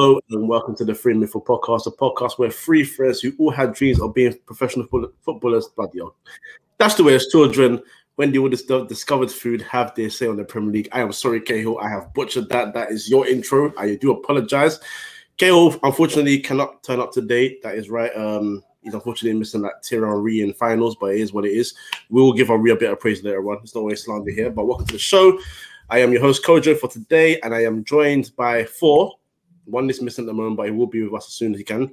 Hello and welcome to the Free Midfield Podcast, a podcast where three friends who all had dreams of being professional footballers, bloody hell. That's the way as children, when they have discovered food, have their say on the Premier League. I am sorry, Cahill, I have butchered that. That is your intro. I do apologize. Cahill, unfortunately, cannot turn up today. That is right. Um, he's unfortunately missing that Thierry Henry in finals, but it is what it is. We will give Henry a bit of praise later on. It's not always slander here, but welcome to the show. I am your host, Kojo, for today, and I am joined by four. One is missing at the moment, but he will be with us as soon as he can.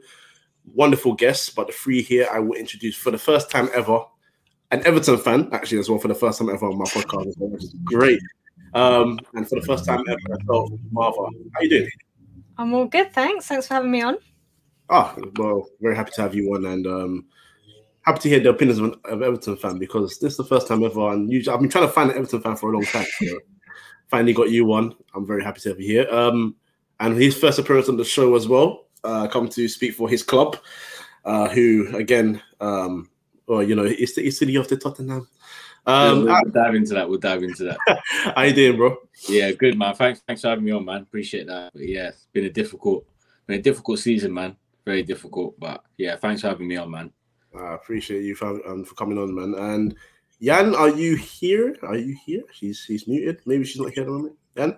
Wonderful guests, but the three here I will introduce for the first time ever. An Everton fan, actually, as well, for the first time ever on my podcast, well, which is great. Um, and for the first time ever, myself, Marva. How you doing? I'm all good, thanks. Thanks for having me on. Ah, well, very happy to have you on, and um, happy to hear the opinions of an of Everton fan because this is the first time ever, and usually I've been trying to find an Everton fan for a long time. So finally got you one. I'm very happy to have you here. Um, and his first appearance on the show as well. Uh, come to speak for his club, uh, who again, um, well, you know, it's the city of the Tottenham. Um, we'll, we'll dive into that. We'll dive into that. How you doing, bro? Yeah, good, man. Thanks, thanks for having me on, man. Appreciate that. But yeah, it's been a difficult, been a difficult season, man. Very difficult, but yeah, thanks for having me on, man. I appreciate you for, um, for coming on, man. And Jan, are you here? Are you here? She's she's muted. Maybe she's not here at the moment. Jan.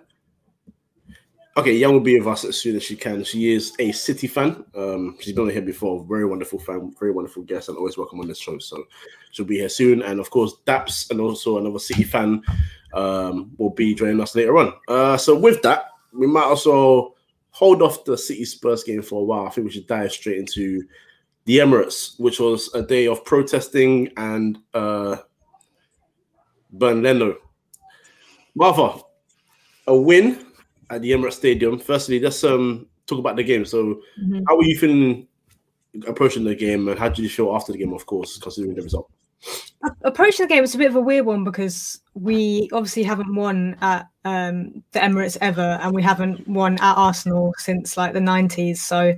Okay, Jan will be with us as soon as she can. She is a City fan. Um, she's been here before. Very wonderful fan, very wonderful guest, and always welcome on this show. So she'll be here soon. And of course, Daps and also another City fan um, will be joining us later on. Uh, so with that, we might also hold off the City Spurs game for a while. I think we should dive straight into the Emirates, which was a day of protesting and uh, Bernd Leno. Martha, a win at the Emirates Stadium. Firstly, let's um talk about the game. So, mm-hmm. how were you feeling approaching the game, and how did you feel after the game? Of course, considering the result. Approaching the game was a bit of a weird one because we obviously haven't won at um, the Emirates ever, and we haven't won at Arsenal since like the nineties. So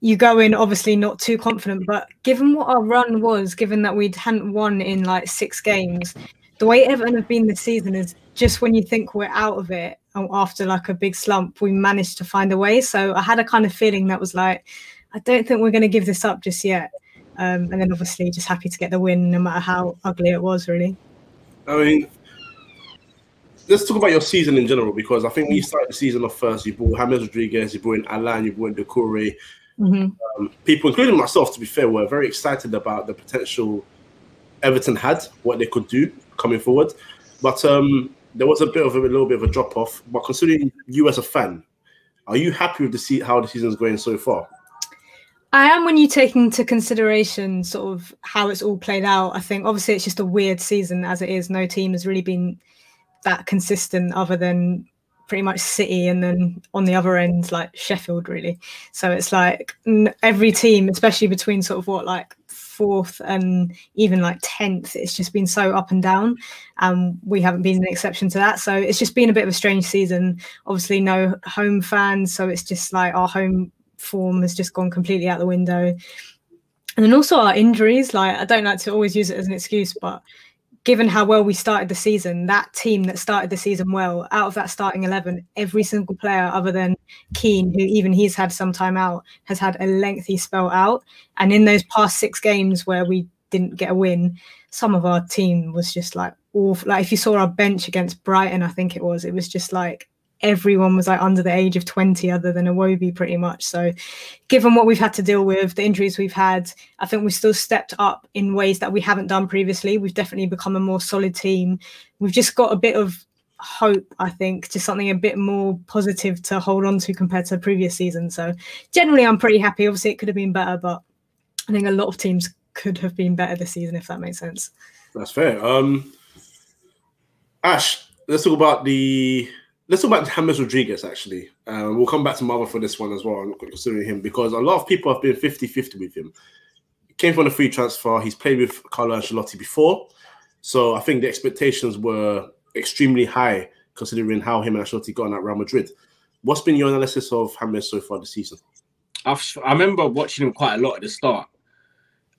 you go in obviously not too confident, but given what our run was, given that we hadn't won in like six games, the way Everton have been this season is just when you think we're out of it after like a big slump, we managed to find a way. So I had a kind of feeling that was like, I don't think we're going to give this up just yet. Um, and then obviously just happy to get the win, no matter how ugly it was, really. I mean, let's talk about your season in general because I think when you started the season off first, you brought James Rodriguez, you brought in Allan, you brought in Doucouré. Mm-hmm. Um, people, including myself, to be fair, were very excited about the potential Everton had, what they could do coming forward. But um, there was a bit of a, a little bit of a drop off. But considering you as a fan, are you happy with the see how the season's going so far? I am when you take into consideration sort of how it's all played out. I think obviously it's just a weird season as it is. No team has really been that consistent other than pretty much City and then on the other end like Sheffield really. So it's like every team, especially between sort of what like fourth and even like 10th it's just been so up and down. And we haven't been an exception to that. So it's just been a bit of a strange season. Obviously no home fans so it's just like our home form has just gone completely out the window. And then also our injuries like i don't like to always use it as an excuse but given how well we started the season, that team that started the season well, out of that starting 11, every single player other than Keane, who even he's had some time out, has had a lengthy spell out. And in those past six games where we didn't get a win, some of our team was just like awful. Like if you saw our bench against Brighton, I think it was, it was just like everyone was like under the age of 20 other than Iwobi pretty much. So given what we've had to deal with, the injuries we've had, I think we've still stepped up in ways that we haven't done previously. We've definitely become a more solid team. We've just got a bit of hope, I think, just something a bit more positive to hold on to compared to previous season. So generally I'm pretty happy. Obviously it could have been better, but I think a lot of teams could have been better this season if that makes sense. That's fair. Um Ash, let's talk about the let's talk about James Rodriguez actually. Um, we'll come back to Marvel for this one as well, considering him because a lot of people have been 50 50 with him. Came from a free transfer, he's played with Carlo Ancelotti before. So I think the expectations were extremely high considering how him and Ancelotti got on at Real Madrid. What's been your analysis of James so far this season? I've, I remember watching him quite a lot at the start,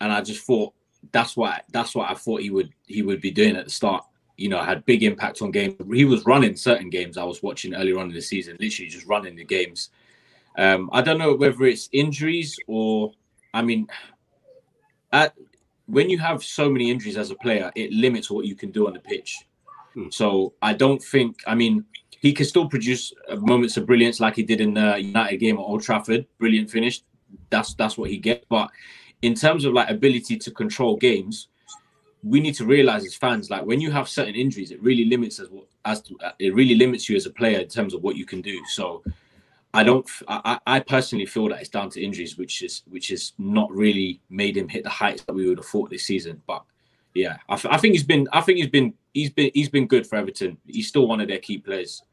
and I just thought that's what that's what I thought he would he would be doing at the start you know, had big impact on games. He was running certain games I was watching earlier on in the season, literally just running the games. Um, I don't know whether it's injuries or, I mean, at, when you have so many injuries as a player, it limits what you can do on the pitch. Hmm. So I don't think. I mean, he can still produce uh, moments of brilliance like he did in the United game at Old Trafford. Brilliant finish. That's that's what he gets. But in terms of like ability to control games, we need to realize as fans, like when you have certain injuries, it really limits us. What as to, it really limits you as a player in terms of what you can do. So I don't. I, I personally feel that it's down to injuries, which is which is not really made him hit the heights that we would have thought this season. But yeah, I, I think he's been. I think he's been. He's been. He's been good for Everton. He's still one of their key players.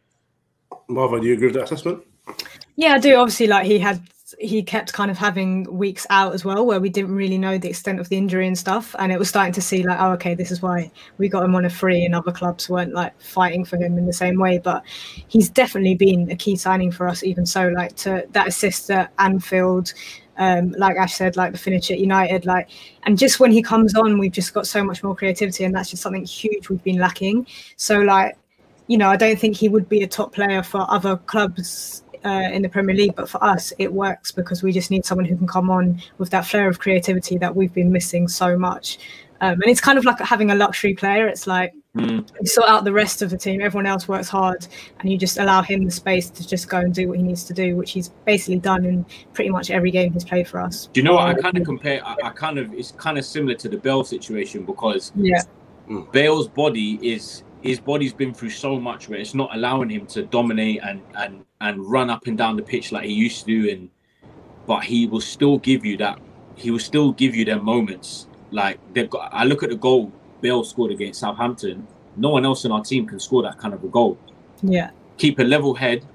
Marva, do you agree with that assessment? Yeah, I do. Obviously, like he had he kept kind of having weeks out as well where we didn't really know the extent of the injury and stuff and it was starting to see like oh okay this is why we got him on a free and other clubs weren't like fighting for him in the same way but he's definitely been a key signing for us even so like to that assist at Anfield um, like Ash said, like the finish at United, like, and just when he comes on, we've just got so much more creativity, and that's just something huge we've been lacking. So, like, you know, I don't think he would be a top player for other clubs uh, in the Premier League, but for us, it works because we just need someone who can come on with that flair of creativity that we've been missing so much. Um, and it's kind of like having a luxury player. It's like Mm. you sort out the rest of the team. Everyone else works hard, and you just allow him the space to just go and do what he needs to do, which he's basically done in pretty much every game he's played for us. Do you know what? I kind of compare. I, I kind of. It's kind of similar to the Bale situation because Yeah, Bale's body is his body's been through so much where it's not allowing him to dominate and and and run up and down the pitch like he used to do and but he will still give you that he will still give you their moments. Like they've got I look at the goal Bale scored against Southampton no one else in our team can score that kind of a goal. Yeah, keep a level head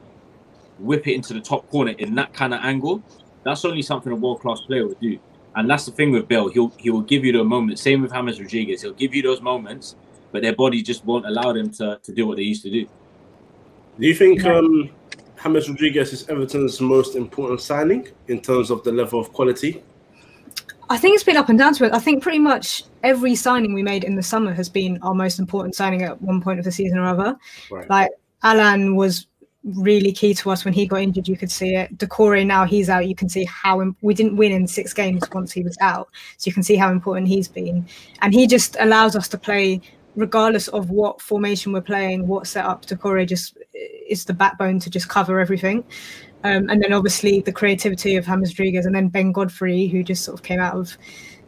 whip it into the top corner in that kind of angle that's only something a world class player would do. And that's the thing with Bale he'll he will give you the moment same with James Rodriguez he'll give you those moments but their body just won't allow them to, to do what they used to do. Do you think Yeah. um, James Rodriguez is Everton's most important signing in terms of the level of quality? I think it's been up and down to it. I think pretty much every signing we made in the summer has been our most important signing at one point of the season or other. Right. Like Allan was really key to us when he got injured. You could see it. Doucouré now he's out. You can see how im- we didn't win in six games once he was out. So you can see how important he's been, and he just allows us to play regardless of what formation we're playing, what setup. Doucouré just is the backbone to just cover everything. Um, and then obviously the creativity of James Rodriguez, and then Ben Godfrey, who just sort of came out of,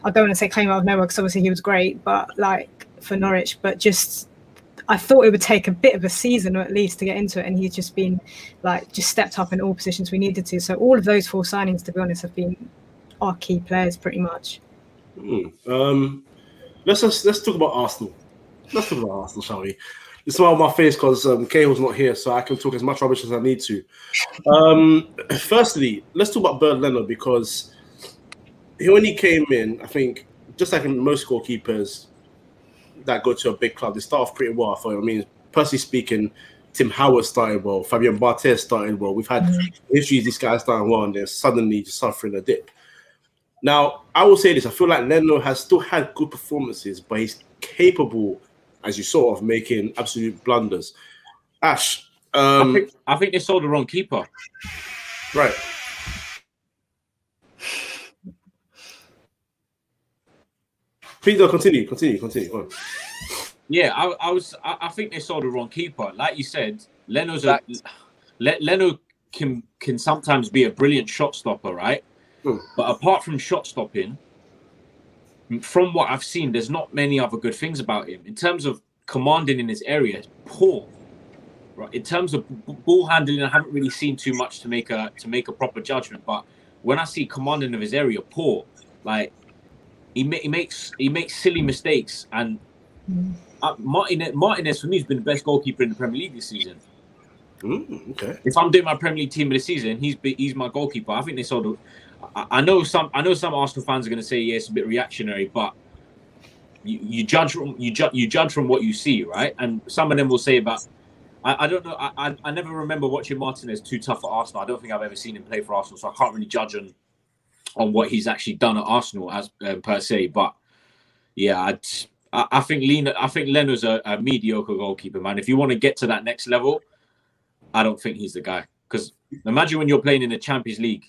I don't want to say came out of nowhere because obviously he was great, but like for Norwich, but just I thought it would take a bit of a season or at least to get into it, and he's just been like just stepped up in all positions we needed to. So all of those four signings, to be honest, have been our key players pretty much. Hmm. Um, let's just, let's talk about Arsenal. Let's talk about Arsenal, shall we? It's smile on my face because um, Cahill's not here, so I can talk as much rubbish as I need to. Um, firstly, let's talk about Bernd Leno because he, when he came in, I think just like most goalkeepers that go to a big club, they start off pretty well. I thought. I mean, personally speaking, Tim Howard started well, Fabian Barthez started well. We've had issues; these guys starting well, and they're suddenly just suffering a dip. Now, I will say this: I feel like Leno has still had good performances, but he's capable, as you saw, of making absolute blunders. Ash, I, um, think, I think they sold the wrong keeper. right? Peter, continue, continue, continue. Go on. Yeah, I, I was. I, I think they sold the wrong keeper. Like you said, Leno's a Le, Leno can can sometimes be a brilliant shot stopper, right? Hmm. But apart from shot stopping, from what I've seen, there's not many other good things about him in terms of commanding in his area. Poor, right? In terms of ball handling, I haven't really seen too much to make a to make a proper judgment. But when I see commanding of his area, poor. Like he, ma- he makes he makes silly mistakes and uh, Martinez, Martinez for me has been the best goalkeeper in the Premier League this season. Mm, okay. If I'm doing my Premier League team of the season, he's he's my goalkeeper. I think they sort of. I, know some. I know some Arsenal fans are going to say, "Yeah, it's a bit reactionary," but you, you judge from you judge you judge from what you see, right? And some of them will say about. I, I don't know. I, I I never remember watching Martinez too tough for Arsenal. I don't think I've ever seen him play for Arsenal, so I can't really judge on on what he's actually done at Arsenal as uh, per se. But yeah, I'd, I I think Lena, I think Leno's a, a mediocre goalkeeper, man. If you want to get to that next level, I don't think he's the guy because Imagine when you're playing in the Champions League,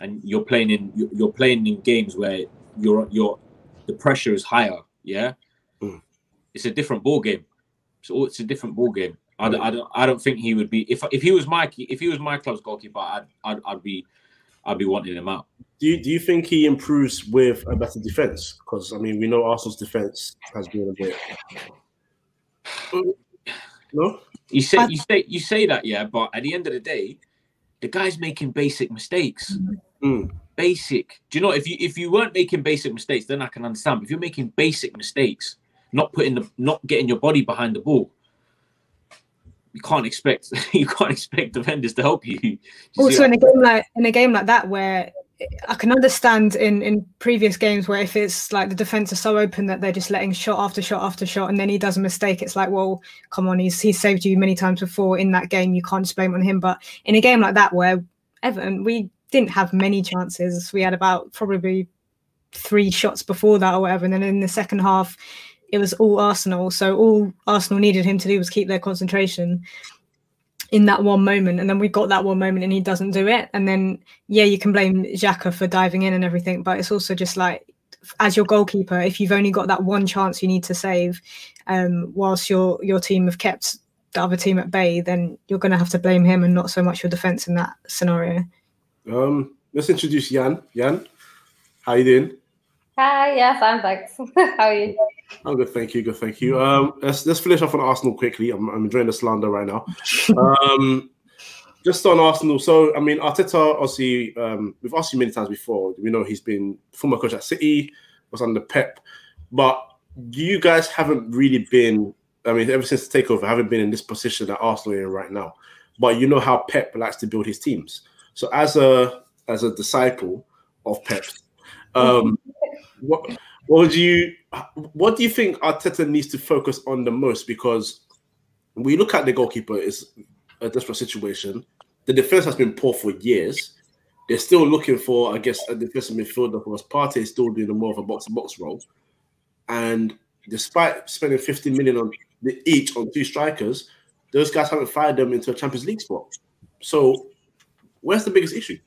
and you're playing in you're playing in games where you're you're the pressure is higher. Yeah, Mm. it's a different ball game. So it's a different ball game. I, don't- I don't I don't think he would be if if he was my if he was my club's goalkeeper, I'd I'd, I'd be I'd be wanting him out. Do you, do you think he improves with a better defense? Because I mean, we know Arsenal's defense has been a bit. No, You say you say you say that, yeah, but at the end of the day, the guy's making basic mistakes. Mm. Basic. Do you know if you if you weren't making basic mistakes, then I can understand. But if you're making basic mistakes, not putting the not getting your body behind the ball, you can't expect you can't expect defenders to help you. You also in a game like in a game like that where I can understand in in previous games where if it's like the defense are so open that they're just letting shot after shot after shot and then he does a mistake it's like well come on he's he's saved you many times before in that game you can't just blame on him. But in a game like that where Everton we didn't have many chances we had about probably three shots before that or whatever and then in the second half it was all Arsenal. So all Arsenal needed him to do was keep their concentration in that one moment and then we got that one moment and he doesn't do it and then yeah you can blame Xhaka for diving in and everything but it's also just like as your goalkeeper if you've only got that one chance you need to save um whilst your your team have kept the other team at bay then you're going to have to blame him and not so much your defense in that scenario um, let's introduce Jan. Jan, how you doing? Hi, yes, I'm thanks. How are you? I'm good, thank you. Good, thank you. Um, let's let's finish off on Arsenal quickly. I'm, I'm enjoying the slander right now. Um, just on Arsenal. So, I mean, Arteta, obviously, um, we've asked you many times before. We know he's been former coach at City, was under Pep, but you guys haven't really been. I mean, ever since the takeover, haven't been in this position that Arsenal are in right now. But you know how Pep likes to build his teams. So, as a as a disciple of Pep, um, what what would you what do you think Arteta needs to focus on the most? Because we look at the goalkeeper is a desperate situation. The defense has been poor for years. They're still looking for, I guess, a defensive midfielder because Partey is still doing more of a box to box role. And despite spending 50 million on each on two strikers, those guys haven't fired them into a Champions League spot. So, where's the biggest issue?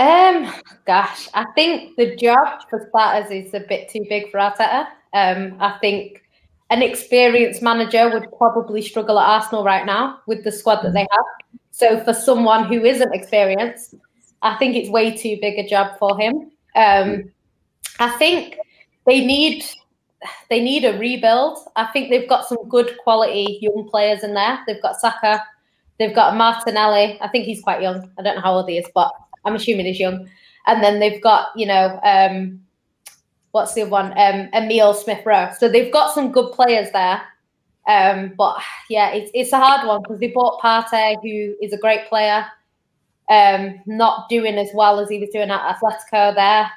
Um, gosh, I think the job for starters is a bit too big for Arteta. Um, I think an experienced manager would probably struggle at Arsenal right now with the squad that they have. So for someone who isn't experienced, I think it's way too big a job for him. Um, I think they need they need a rebuild. I think they've got some good quality young players in there. They've got Saka, they've got Martinelli. I think he's quite young. I don't know how old he is, but I'm assuming he's young. And then they've got, you know, um, what's the one? Um, Emil Smith Rowe. So they've got some good players there. Um, but yeah, it's, it's a hard one because they bought Partey, who is a great player, um, not doing as well as he was doing at Atletico there.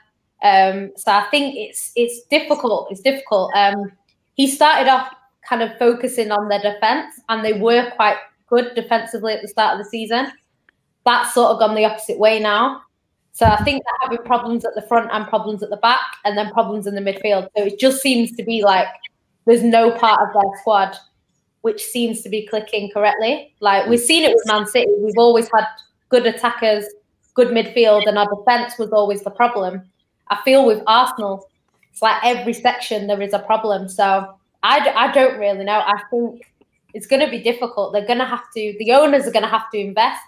Um, so I think it's it's difficult. It's difficult. Um, he started off kind of focusing on their defense, and they were quite good defensively at the start of the season. That's sort of gone the opposite way now. So I think they're having problems at the front and problems at the back, and then problems in the midfield. So it just seems to be like there's no part of their squad which seems to be clicking correctly. Like we've seen it with Man City. We've always had good attackers, good midfield, and our defense was always the problem. I feel with Arsenal, it's like every section there is a problem. So I, d- I don't really know. I think it's going to be difficult. They're going to have to, the owners are going to have to invest.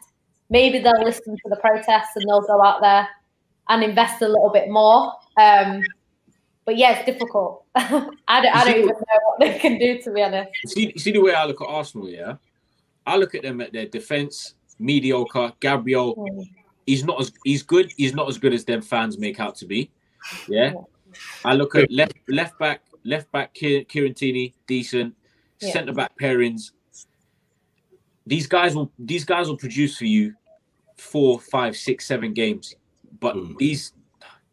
Maybe they'll listen to the protests and they'll go out there and invest a little bit more. Um, but yeah, it's difficult. I don't, I don't even know what they can do, to be honest. see, see the way I look at Arsenal, yeah. I look at them at their defense, mediocre. Gabriel, Mm. he's not as he's good. He's not as good as them fans make out to be. Yeah. I look at left left back, left back Kier- Kieran decent. Yeah. Centre back pairings. These guys will these guys will produce for you four, five, six, seven games. But Mm. these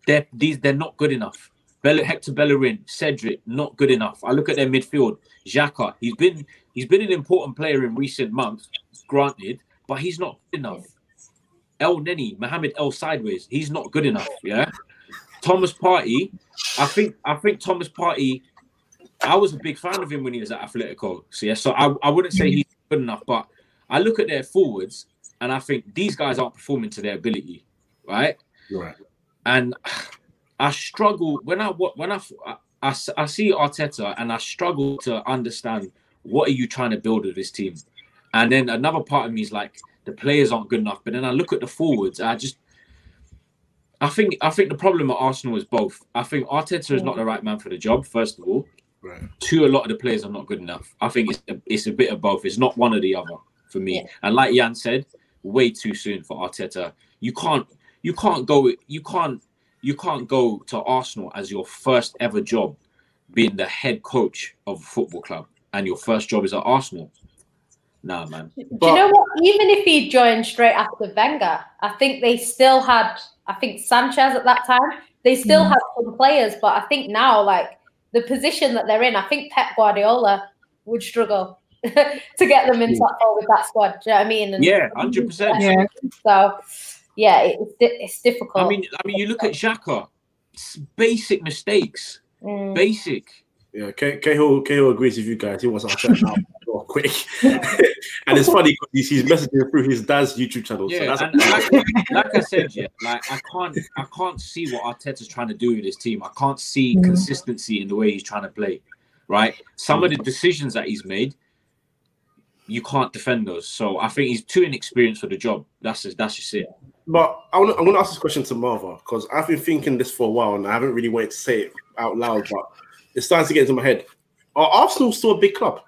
they're these they're not good enough. Bella, Hector Bellerin, Cedric, not good enough. I look at their midfield. Xhaka, he's been he's been an important player in recent months, granted, but he's not good enough. Elneny, Mohamed El Sideways, he's not good enough. Yeah. Thomas Partey, I think I think Thomas Partey, I was a big fan of him when he was at Atletico. So yeah, so I, I wouldn't say he's good enough, but I look at their forwards and I think these guys aren't performing to their ability, right? Right. And I struggle when I when I, I, I see Arteta and I struggle to understand what are you trying to build with this team. And then another part of me is like the players aren't good enough. But then I look at the forwards, I just I think I think the problem at Arsenal is both. I think Arteta is not the right man for the job, first of all. Right. Two, a lot of the players are not good enough. I think it's a, it's a bit of both. It's not one or the other for me. Yeah. And like Jan said, way too soon for Arteta. You can't you can't go you can't you can't go to Arsenal as your first ever job being the head coach of a football club and your first job is at Arsenal. Nah, man. Do you know what? Even if he joined straight after Wenger, I think they still had. I think Sanchez at that time. They still Mhm. had some players, but I think now, like the position that they're in, I think Pep Guardiola would struggle to get them into that with that squad. Do you know what I mean? And- Yeah, hundred percent. Yeah. So, yeah, it's it's difficult. I mean, I mean, you look at Xhaka, basic mistakes, Mm. basic. Yeah, K- Cahill, Cahill agrees with you guys. He wants to answer now real quick. and it's funny because he's, he's messaging through his dad's YouTube channel. so Yeah, that's and like, like I said, yeah, like I can't, I can't see what Arteta's trying to do with his team. I can't see Mhm. consistency in the way he's trying to play. Right, some of the decisions that he's made, you can't defend those. So I think he's too inexperienced for the job. That's just, that's just it. But I want to, I'm going to ask this question to Marva because I've been thinking this for a while and I haven't really wanted to say it out loud, but it's starting to get into my head. Are Arsenal still a big club?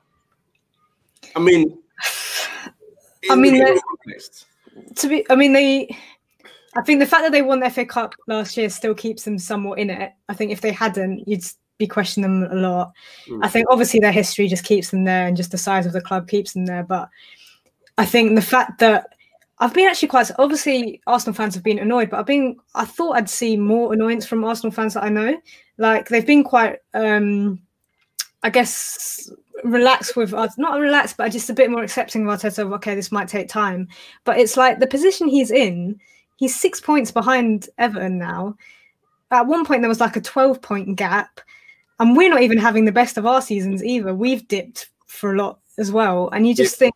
I mean, I mean, in the there's- context. to be i mean they i think the fact that they won the fa cup last year still keeps them somewhat in it i think if they hadn't you'd s- be questioning them a lot. Mm. i think obviously their history just keeps them there and just the size of the club keeps them there but i think the fact that i've been actually quite obviously arsenal fans have been annoyed but i've been i thought i'd see more annoyance from arsenal fans that i know. Like they've been quite um i guess relaxed with us not relaxed but just a bit more accepting of Arteta of okay this might take time. But it's like the position he's in he's six points behind Everton now. At one point there was like a 12 point gap and we're not even having the best of our seasons either. We've dipped for a lot as well. And you just think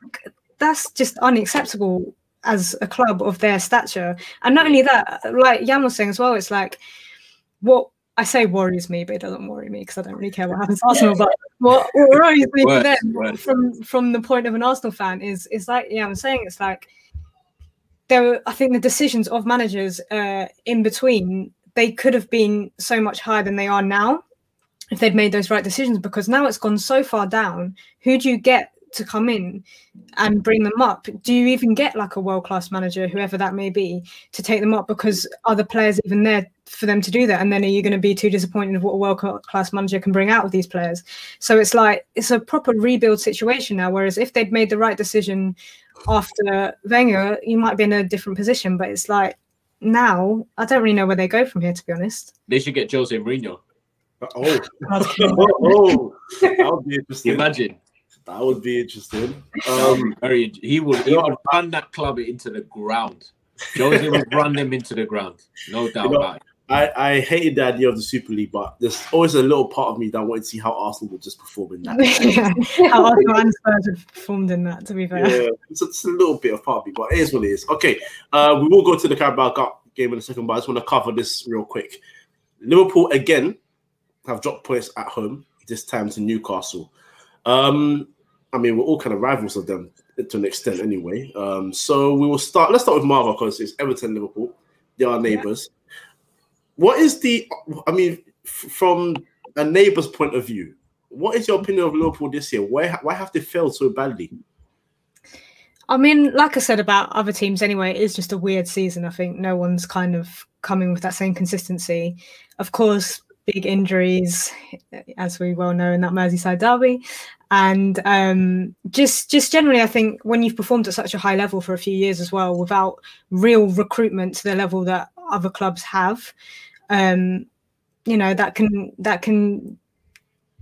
that's just unacceptable as a club of their stature. And not only that like Jan was saying as well it's like what I say worries me, but it doesn't worry me because I don't really care what happens to Arsenal. But what, what worries me for them from from the point of an Arsenal fan is is like yeah, I'm saying it's like there. Were, I think the decisions of managers uh, in between they could have been so much higher than they are now if they'd made those right decisions. Because now it's gone so far down. Who do you get to come in and bring them up? Do you even get like a world class manager, whoever that may be, to take them up? Because are the players even there for them to do that? And then are you going to be too disappointed of what a world class manager can bring out of these players? So it's like it's a proper rebuild situation now. Whereas if they'd made the right decision after Wenger, you might be in a different position. But it's like now I don't really know where they go from here, to be honest. They should get Jose Mourinho. Oh, oh, that would be interesting. Imagine. That would be interesting. Um, very. He would. He would run that club into the ground. Jose would run them into the ground. No doubt You know, about it. I, I hated the idea of the Super League, but there's always a little part of me that wanted to see how Arsenal would just perform in that. How Arsenal and Spurs have performed in that, to be fair. yeah, it's, it's a little bit of part of me, but it is what it is. Okay, uh, we will go to the Carabao Cup game in a second, but I just want to cover this real quick. Liverpool again have dropped points at home, this time to Newcastle. Um, I mean, we're all kind of rivals of them to an extent, anyway. Um, so we will start. Let's start with Marvel because it's Everton, Liverpool. They are neighbours. What is the? I mean, f- from a neighbour's point of view, what is your opinion of Liverpool this year? Why why have they failed so badly? I mean, like I said about other teams anyway, it is just a weird season. I think no one's kind of coming with that same consistency. Of course, big injuries, as we well know in that Merseyside derby. And um, just just generally, I think when you've performed at such a high level for a few years as well, without real recruitment to the level that other clubs have, um, you know that can that can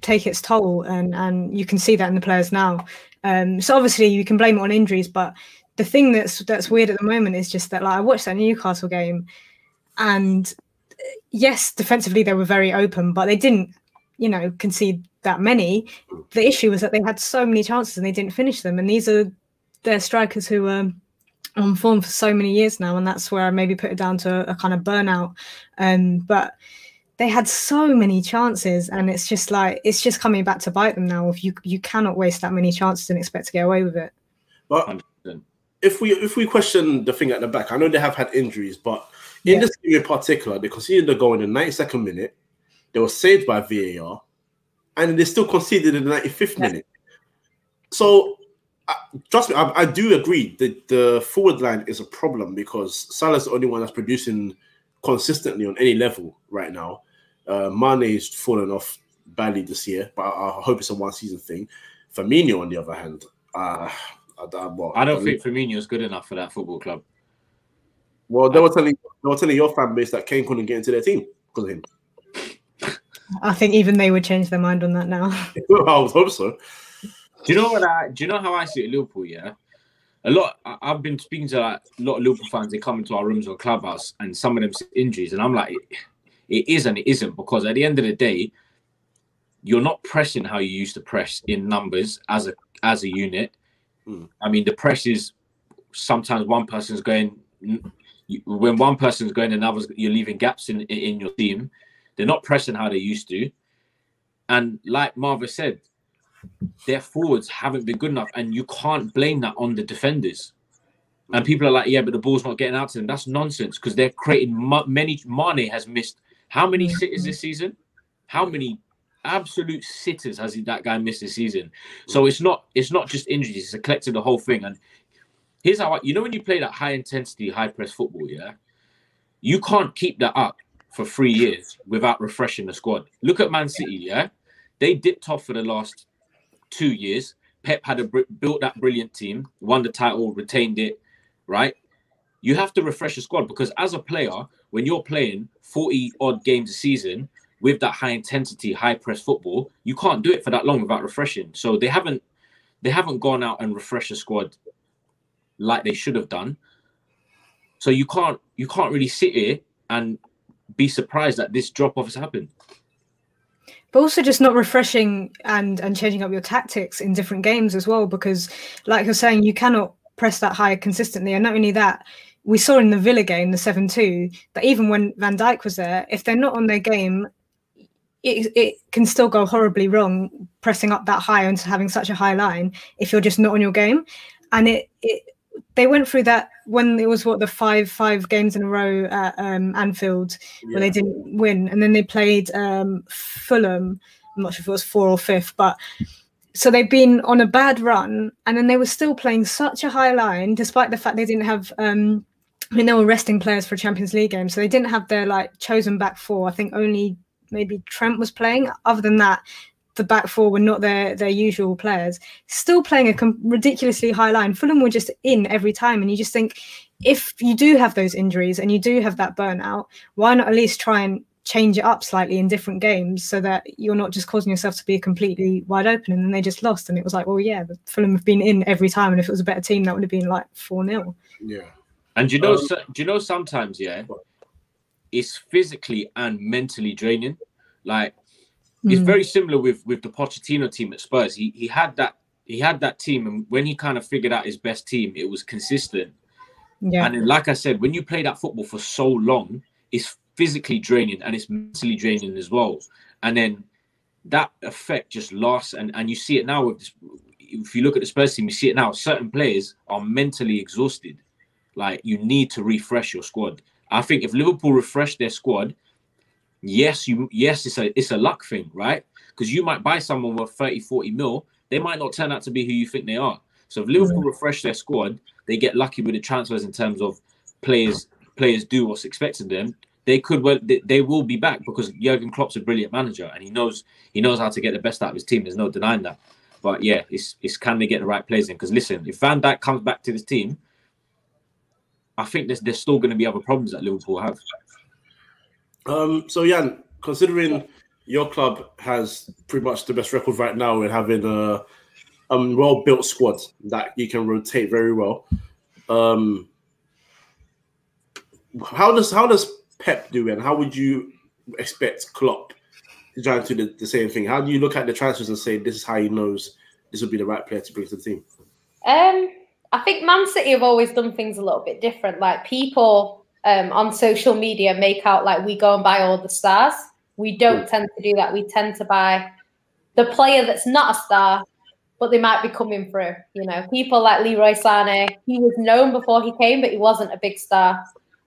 take its toll, and and you can see that in the players now. Um, so obviously you can blame it on injuries, but the thing that's that's weird at the moment is just that like I watched that Newcastle game, and yes, defensively they were very open, but they didn't, you know, concede that many. The issue was that they had so many chances and they didn't finish them, and these are their strikers who are on form for so many years now, and that's where I maybe put it down to a, a kind of burnout. Um, but they had so many chances, and it's just like it's just coming back to bite them now. If you you cannot waste that many chances and expect to get away with it. But if we if we question the thing at the back, I know they have had injuries, but in Yeah. this game in particular, they conceded the goal in the 92nd minute. They were saved by VAR, and they still conceded in the 95th Yeah. minute. So, uh, trust me, I, I do agree that the forward line is a problem because Salah's the only one that's producing consistently on any level right now. Uh, Mane's fallen off badly this year, but I, I hope it's a one season thing. Firmino, on the other hand, uh, I, I, well, I don't think Firmino is good enough for that football club. Well, they were telling they were telling your fan base that Kane couldn't get into their team because of him. I think even they would change their mind on that now. I would hope so. Do you know what I? Do you know how I see it, Liverpool? Yeah, a lot. I, I've been speaking to like, a lot of Liverpool fans. They come into our rooms or clubhouse, and some of them say injuries, and I'm like, it, it is and it isn't because at the end of the day, you're not pressing how you used to press in numbers as a as a unit. Mm. I mean, the press is sometimes one person's going you- when one person's going, another's you're leaving gaps in in your team. They're not pressing how they used to, and like Marva said, their forwards haven't been good enough, and you can't blame that on the defenders. And mm. people are like, "Yeah, but the ball's not getting out to them." That's nonsense because they're creating many. Mane has missed how many mm-hmm. sitters this season? How many absolute sitters has he, that guy missed this season? So mm. it's not it's not just injuries; it's a collective the whole thing. And here's how I, you know when you play that high intensity, high press football, yeah, you can't keep that up for three years without refreshing the squad. Look at Man City, yeah, they dipped off for the last two years. Pep had a built that brilliant team, won the title, retained it, right? You have to refresh the squad because as a player, when you're playing 40 odd games a season with that high intensity, high press football, you can't do it for that long without refreshing. So they haven't they haven't gone out and refreshed the squad like they should have done. So you can't you can't really sit here and be surprised that this drop off has happened. but also just not refreshing and and changing up your tactics in different games as well because like you're saying you cannot press that high consistently and not only that we saw in the Villa game the 7-2 that even when Van Dijk was there if they're not on their game it, it can still go horribly wrong pressing up that high and having such a high line if you're just not on your game and it, it they went through that when it was what the five five games in a row at um, Anfield where they didn't win, and then they played um, Fulham. I'm not sure if it was four or fifth, but so they've been on a bad run, and then they were still playing such a high line, despite the fact they didn't have. Um, I mean, they were resting players for a Champions League game, so they didn't have their like chosen back four. I think only maybe Trent was playing. Other than that, the back four were not their their usual players. Still playing a com- ridiculously high line. Fulham were just in every time, and you just think if you do have those injuries and you do have that burnout, why not at least try and change it up slightly in different games so that you're not just causing yourself to be completely wide open and then they just lost and it was like well yeah the Fulham have been in every time and if it was a better team that would have been like 4-0 Yeah. And you know, Um, so, do you know sometimes, yeah, it's physically and mentally draining. Like it's Mm. very similar with with the Pochettino team at Spurs. He he had that he had that team, and when he kind of figured out his best team, it was consistent. yeah And then, like I said, when you play that football for so long, it's physically draining and it's mentally draining as well. And then that effect just lasts, and and you see it now with this. If you look at the Spurs team, you see it now. Certain players are mentally exhausted. Like you need to refresh your squad. I think if Liverpool refresh their squad, yes, you yes, it's a it's a luck thing, right? Because you might buy someone worth 30, 40 mil, they might not turn out to be who you think they are. So if Liverpool refresh their squad, they get lucky with the transfers in terms of players players do what's expected of them. They could well they, they will be back because Jurgen Klopp's a brilliant manager and he knows he knows how to get the best out of his team. There's no denying that. But yeah, it's it's can they get the right players in? Because listen, if Van Dijk comes back to this team, I think there's there's still going to be other problems that Liverpool have. Um, so Jan, considering your club has pretty much the best record right now in having a um well built squad that you can rotate very well. Um, how does how does Pep do it? And how would you expect Klopp to try and do the, the same thing? How do you look at the transfers and say this is how he knows this would be the right player to bring to the team? Um, I think Man City have always done things a little bit different. Like people um, on social media make out like we go and buy all the stars. We don't tend to do that. We tend to buy the player that's not a star, but they might be coming through. You know, people like Leroy Sané. He was known before he came, but he wasn't a big star.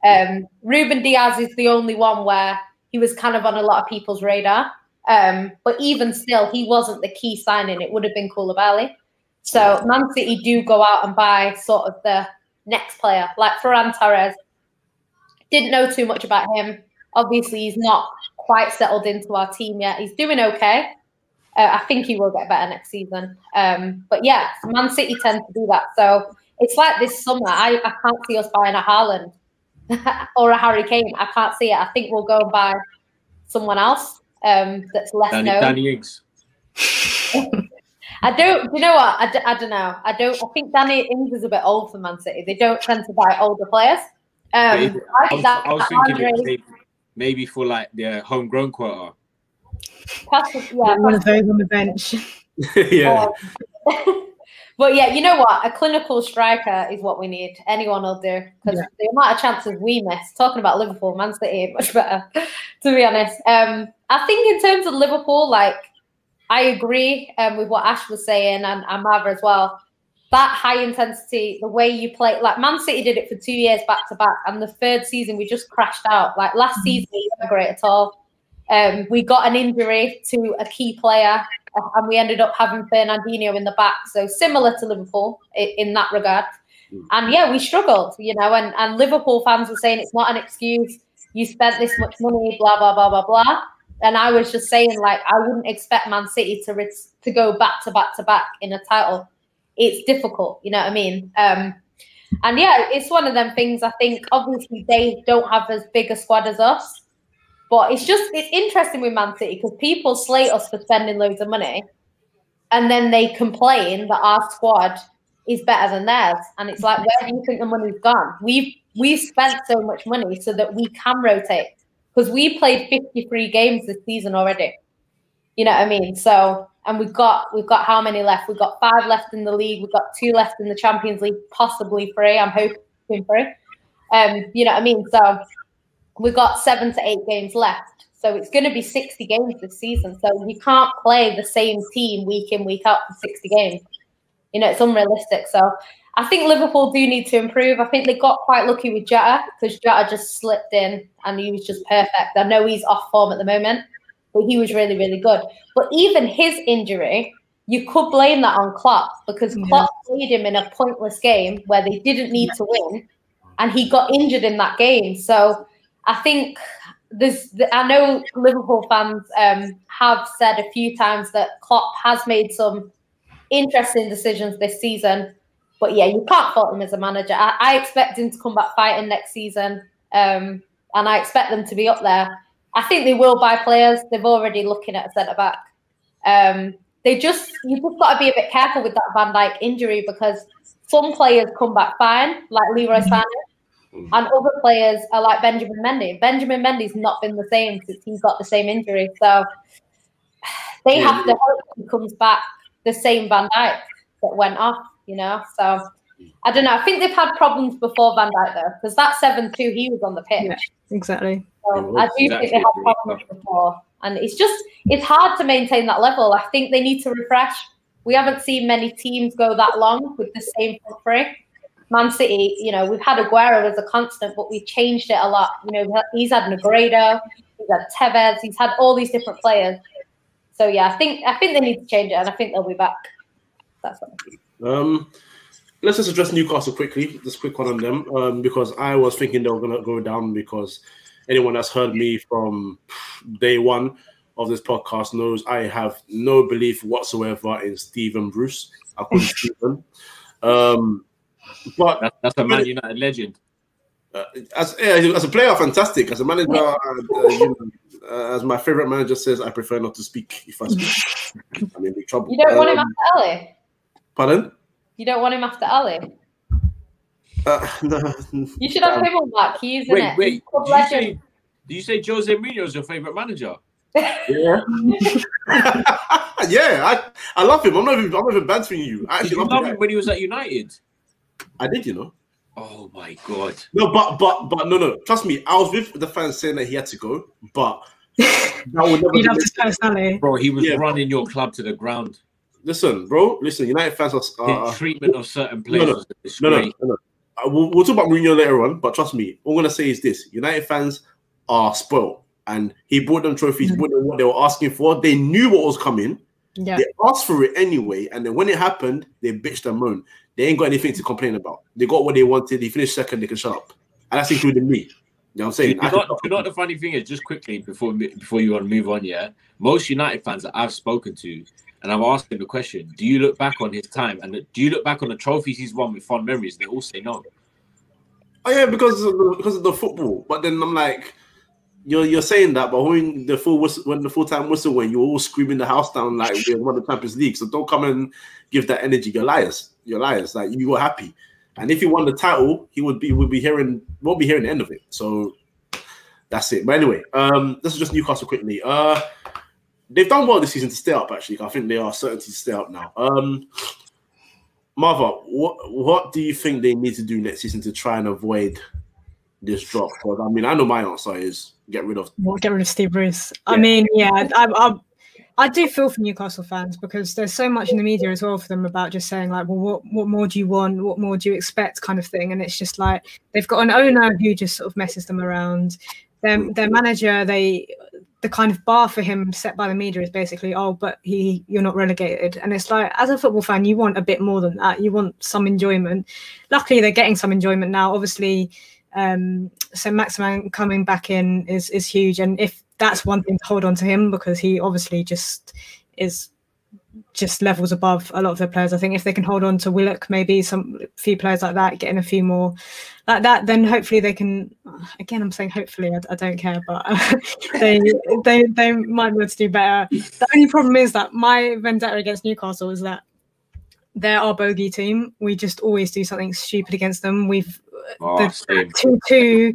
Um, Rúben Dias is the only one where he was kind of on a lot of people's radar. Um, but even still, he wasn't the key signing. It would have been Koulibaly. So Man City do go out and buy sort of the next player, like Ferran Torres. Didn't know too much about him. Obviously, he's not quite settled into our team yet. He's doing okay. Uh, I think he will get better next season. Um, but yeah, Man City tend to do that. So it's like this summer. I, I can't see us buying a Haaland or a Harry Kane. I can't see it. I think we'll go and buy someone else um, that's less Danny, known. Danny Ings. I don't. You know what? I, d- I don't know. I don't. I think Danny Ings is a bit old for Man City. They don't tend to buy older players. Um, Maybe- I I was, I was thinking maybe, maybe for like the homegrown quota. Pascal- yeah, One of those on the bench. yeah. Um, but yeah, you know what? A clinical striker is what we need. Anyone will do because Yeah. the amount of chances we miss. Talking about Liverpool, Man City much better, to be honest. Um, I think in terms of Liverpool, like I agree um, with what Ash was saying and, and Mava as well. That high intensity, the way you play, like Man City did it for two years back to back, and the third season we just crashed out. Like last season, we weren't great at all. Um, we got an injury to a key player, and we ended up having Fernandinho in the back. So similar to Liverpool in, in that regard. And yeah, we struggled, you know, and, and Liverpool fans were saying it's not an excuse. You spent this much money, blah, blah, blah, blah, blah. And I was just saying, like, I wouldn't expect Man City to, to go back to back to back in a title. It's difficult, you know what I mean? Um, and yeah, it's one of them things. I think obviously they don't have as big a squad as us, but it's just it's interesting with Man City because people slate us for spending loads of money, and then they complain that our squad is better than theirs. And it's like, where do you think the money's gone? We've we've spent so much money so that we can rotate because we played 53 games this season already. You know what I mean? So and we've got we've got how many left? We've got five left in the league. We've got two left in the Champions League, possibly three. I'm hoping three. Um, you know what I mean? So we've got seven to eight games left. So it's going to be 60 games this season. So you can't play the same team week in, week out for 60 games. You know, it's unrealistic. So I think Liverpool do need to improve. I think they got quite lucky with Jota because Jota just slipped in and he was just perfect. I know he's off form at the moment, but he was really, really good. But even his injury, you could blame that on Klopp because Yeah. Klopp played him in a pointless game where they didn't need to win and he got injured in that game. So I think there's, I know Liverpool fans um, have said a few times that Klopp has made some interesting decisions this season. But yeah, you can't fault him as a manager. I, I expect him to come back fighting next season, um, and I expect them to be up there. I think they will buy players. They've already looking at a centre back. Um, they just you just got to be a bit careful with that Van Dijk injury because some players come back fine, like Leroy Sané, and other players are like Benjamin Mendy. Benjamin Mendy's not been the same since he's got the same injury, so they Yeah. have to hope he comes back the same Van Dijk that went off. You know, so I don't know. I think they've had problems before Van Dijk though, because that seven-two he was on the pitch. Yeah. Exactly. So I do think they had problems before, and it's just it's hard to maintain that level. I think they need to refresh. We haven't seen many teams go that long with the same front three. Man City, you know, we've had Aguero as a constant, but we've changed it a lot. You know, he's had Negredo, he's had Tevez, he's had all these different players. So yeah, I think I think they need to change it, and I think they'll be back. That's what. Um, let's just address Newcastle quickly. Just quick one on them, um, because I was thinking they were gonna go down. Because anyone that's heard me from day one of this podcast knows I have no belief whatsoever in Stephen Bruce. I call him Stephen. Um, but That, that's a Man United legend. uh, as yeah, as a player, fantastic. As a manager, uh, uh, you know, uh, as my favorite manager says, I prefer not to speak. If I speak, I'm in big trouble. You don't want him Um, after Ali. Pardon? You don't want him after Ali. Uh, no, You should have him on back. He's in Wait, it. wait. He's club Did you say, did you say Jose Mourinho is your favorite manager? Yeah. yeah, I, I love him. I'm not even I'm not even bantering you. I Did you love love him. him when he was at United? I did, you know. Oh my god. No, but but but no, no. Trust me, I was with the fans saying that he had to go, but that would never He be loves his personality. Bro, he was Yeah. running your club to the ground. Listen, bro. Listen, United fans are. His are treatment of certain no, no, players no, no, no. no. Uh, we'll, we'll talk about Mourinho later on, but trust me, all I'm gonna say is this: United fans are spoiled, and he brought them trophies, Mhm. brought them what they were asking for. They knew what was coming. Yeah. They asked for it anyway, and then when it happened, they bitched and moaned. They ain't got anything to complain about. They got what they wanted. They finished second. They can shut up, and that's including me. You know what I'm saying? you, know, you know what the funny thing is? Just quickly before before you want to move on, yeah. Most United fans that I've spoken to, and I've asked them the question: Do you look back on his time and do you look back on the trophies he's won with fond memories? They all say no. Oh yeah, because of the, because of the football. But then I'm like, you're you're saying that, but when the full whistle, when the full time whistle went, you're all screaming the house down like we won the Champions League. So don't come and give that energy. You're liars. You're liars. Like you were happy, and if he won the title, he would be would be hearing won't be hearing the end of it. So that's it. But anyway, um, this is just Newcastle quickly. Uh, they've done well this season to stay up. Actually, I think they are certain to stay up now. Um. Marva, what what do you think they need to do next season to try and avoid this drop? Because I mean, I know my answer is get rid of. Well, get rid of Steve Bruce. I mean, yeah, I, I, I do feel for Newcastle fans because there's so much in the media as well for them about just saying like, well, what what more do you want? What more do you expect? Kind of thing. And it's just like they've got an owner who just sort of messes them around. Their their manager, they the kind of bar for him set by the media is basically, oh, but he you're not relegated. And it's like, as a football fan, you want a bit more than that. You want some enjoyment. Luckily, they're getting some enjoyment now. Obviously, um, so Maximin coming back in is is huge, and if that's one thing to hold on to him because he obviously just is just levels above a lot of their players. I think if they can hold on to Willock, maybe some few players like that, getting a few more like that, then hopefully they can. Again, I'm saying hopefully. I, I don't care, but they they they might be able to do better. The only problem is that my vendetta against Newcastle is that they're our bogey team. We just always do something stupid against them. We've Oh, the two two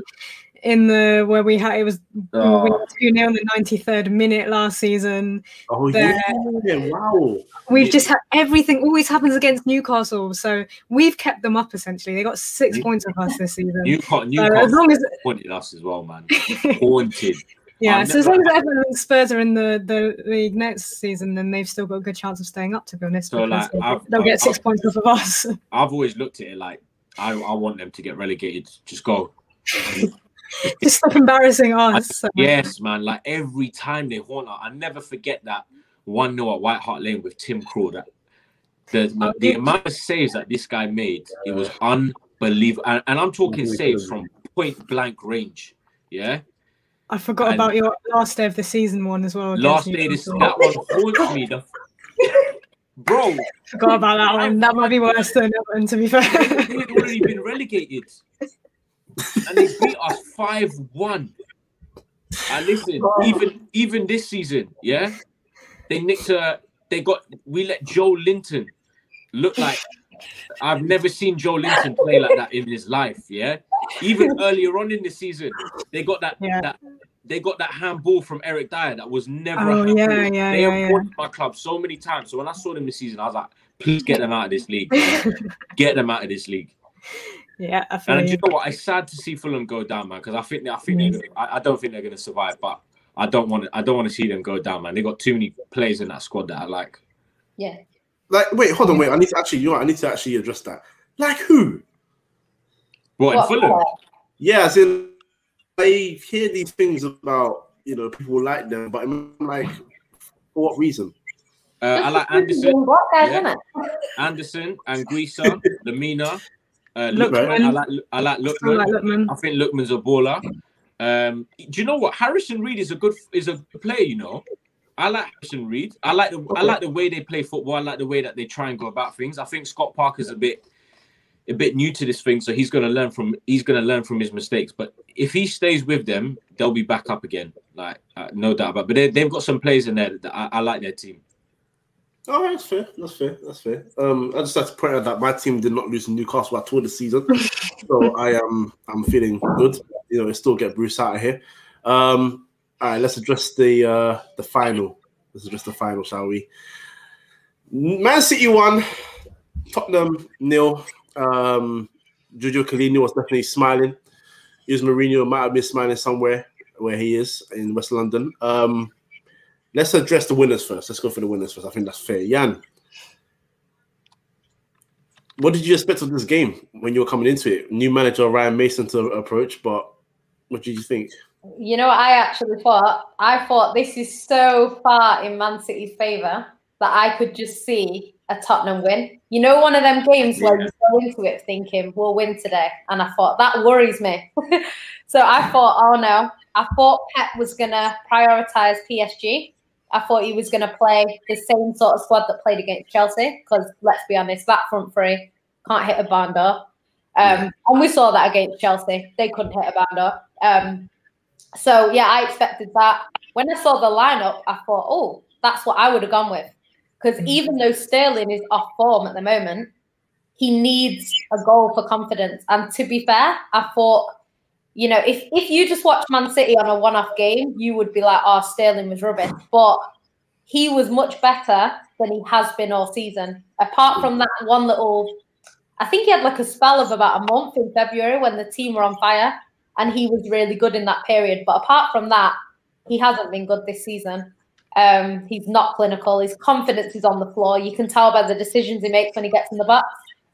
in the where we had it was Oh. two 0 in the ninety third minute last season. Oh yeah, wow. We've Yeah. just had everything always happens against Newcastle, so we've kept them up essentially. They got six New- points of us this season. Newcastle, So as long as haunted us as well, man. Haunted. yeah, I've so as long as Everton and Spurs are in the, the league next season, then they've still got a good chance of staying up. To be honest, So, like, I've- they'll get I've- 6 points off of us. I've always looked at it like I, I want them to get relegated. Just go. Just stop embarrassing oh, us. So- Yes, man. Like every time they haunt us, I never forget that one 0 at White Hart Lane with Tim Krul. That the the, the oh, amount of saves that this guy made, it was unbelievable. And, and I'm talking saves from point blank range. Yeah. I forgot And- about your last day of the season one as well. Last day, this that one haunts me. The, bro, Forgot about that one. That might be worse than Everton, to be fair. we had already been relegated, and they beat us five one. And listen, even even this season, yeah, they nicked a. They got. We let Joelinton look like. I've never seen Joelinton play like that in his life. Yeah, even earlier on in the season, they got that. Yeah. that they got that handball from Eric Dier that was never. Oh, a yeah, yeah, they yeah, have yeah. my club so many times. So when I saw them this season, I was like, please get them out of this league. get them out of this league. Yeah, I feel And you you. know what? It's sad to see Fulham go down, man. Because I think I think Mm. they're, I, I don't think they're going to survive. But I don't want to. I don't want to see them go down, man. They got too many players in that squad that I like. Yeah. Like, wait, hold on, wait. I need to actually, you know. I need to actually address that. Like who? What, What- in Fulham? Yeah, as in, I hear these things about you know people like them, but I'm like, for what reason? Uh, I like Anderson, black guys, Yeah. innit? Anderson, Anguissa, Lemina. Uh, Lookman. Lookman. I like. I like I Lookman. like Lookman. I think Lookman's a baller. Um, do you know what? Harrison Reed is a good is a good player. You know, I like Harrison Reed. I like the I like the way they play football. I like the way that they try and go about things. I think Scott Parker's a bit a bit new to this thing, so he's going to learn from he's going to learn from his mistakes. But if he stays with them, they'll be back up again. Like uh, no doubt about. But they, they've got some players in there that I, I like their team. Oh, that's fair. That's fair. That's fair. Um, I just have to point out that my team did not lose to Newcastle at all this season, so I am I'm feeling good. You know, still get Bruce out of here. Um, all right, let's address the uh the final. Let's address the final, shall we? Man City won, Tottenham nil. Um, Giorgio Chiellini was definitely smiling. Jose Mourinho might have been smiling somewhere where he is in West London. Um, let's address the winners first. Let's go for the winners first. I think that's fair. Jan, what did you expect of this game when you were coming into it? New manager Ryan Mason to approach, but what did you think? You know, I actually thought I thought this is so far in Man City's favour that I could just see a Tottenham win. You know, one of them games where you go into it thinking we'll win today, and I thought that worries me. so I thought, oh no, I thought Pep was gonna prioritise PSG. I thought he was going to play the same sort of squad that played against Chelsea because let's be honest, that front three can't hit a barn door. Um, and we saw that against Chelsea; they couldn't hit a barn door. Um, so yeah, I expected that. When I saw the lineup, I thought, oh, that's what I would have gone with. Because mm. even though Sterling is off form at the moment, he needs a goal for confidence. And to be fair, I thought, you know, if if you just watch Man City on a one-off game, you would be like, oh, Sterling was rubbish. But he was much better than he has been all season. Apart from that one little, I think he had like a spell of about a month in February when the team were on fire and he was really good in that period. But apart from that, he hasn't been good this season. Um, he's not clinical. His confidence is on the floor. You can tell by the decisions he makes when he gets in the box.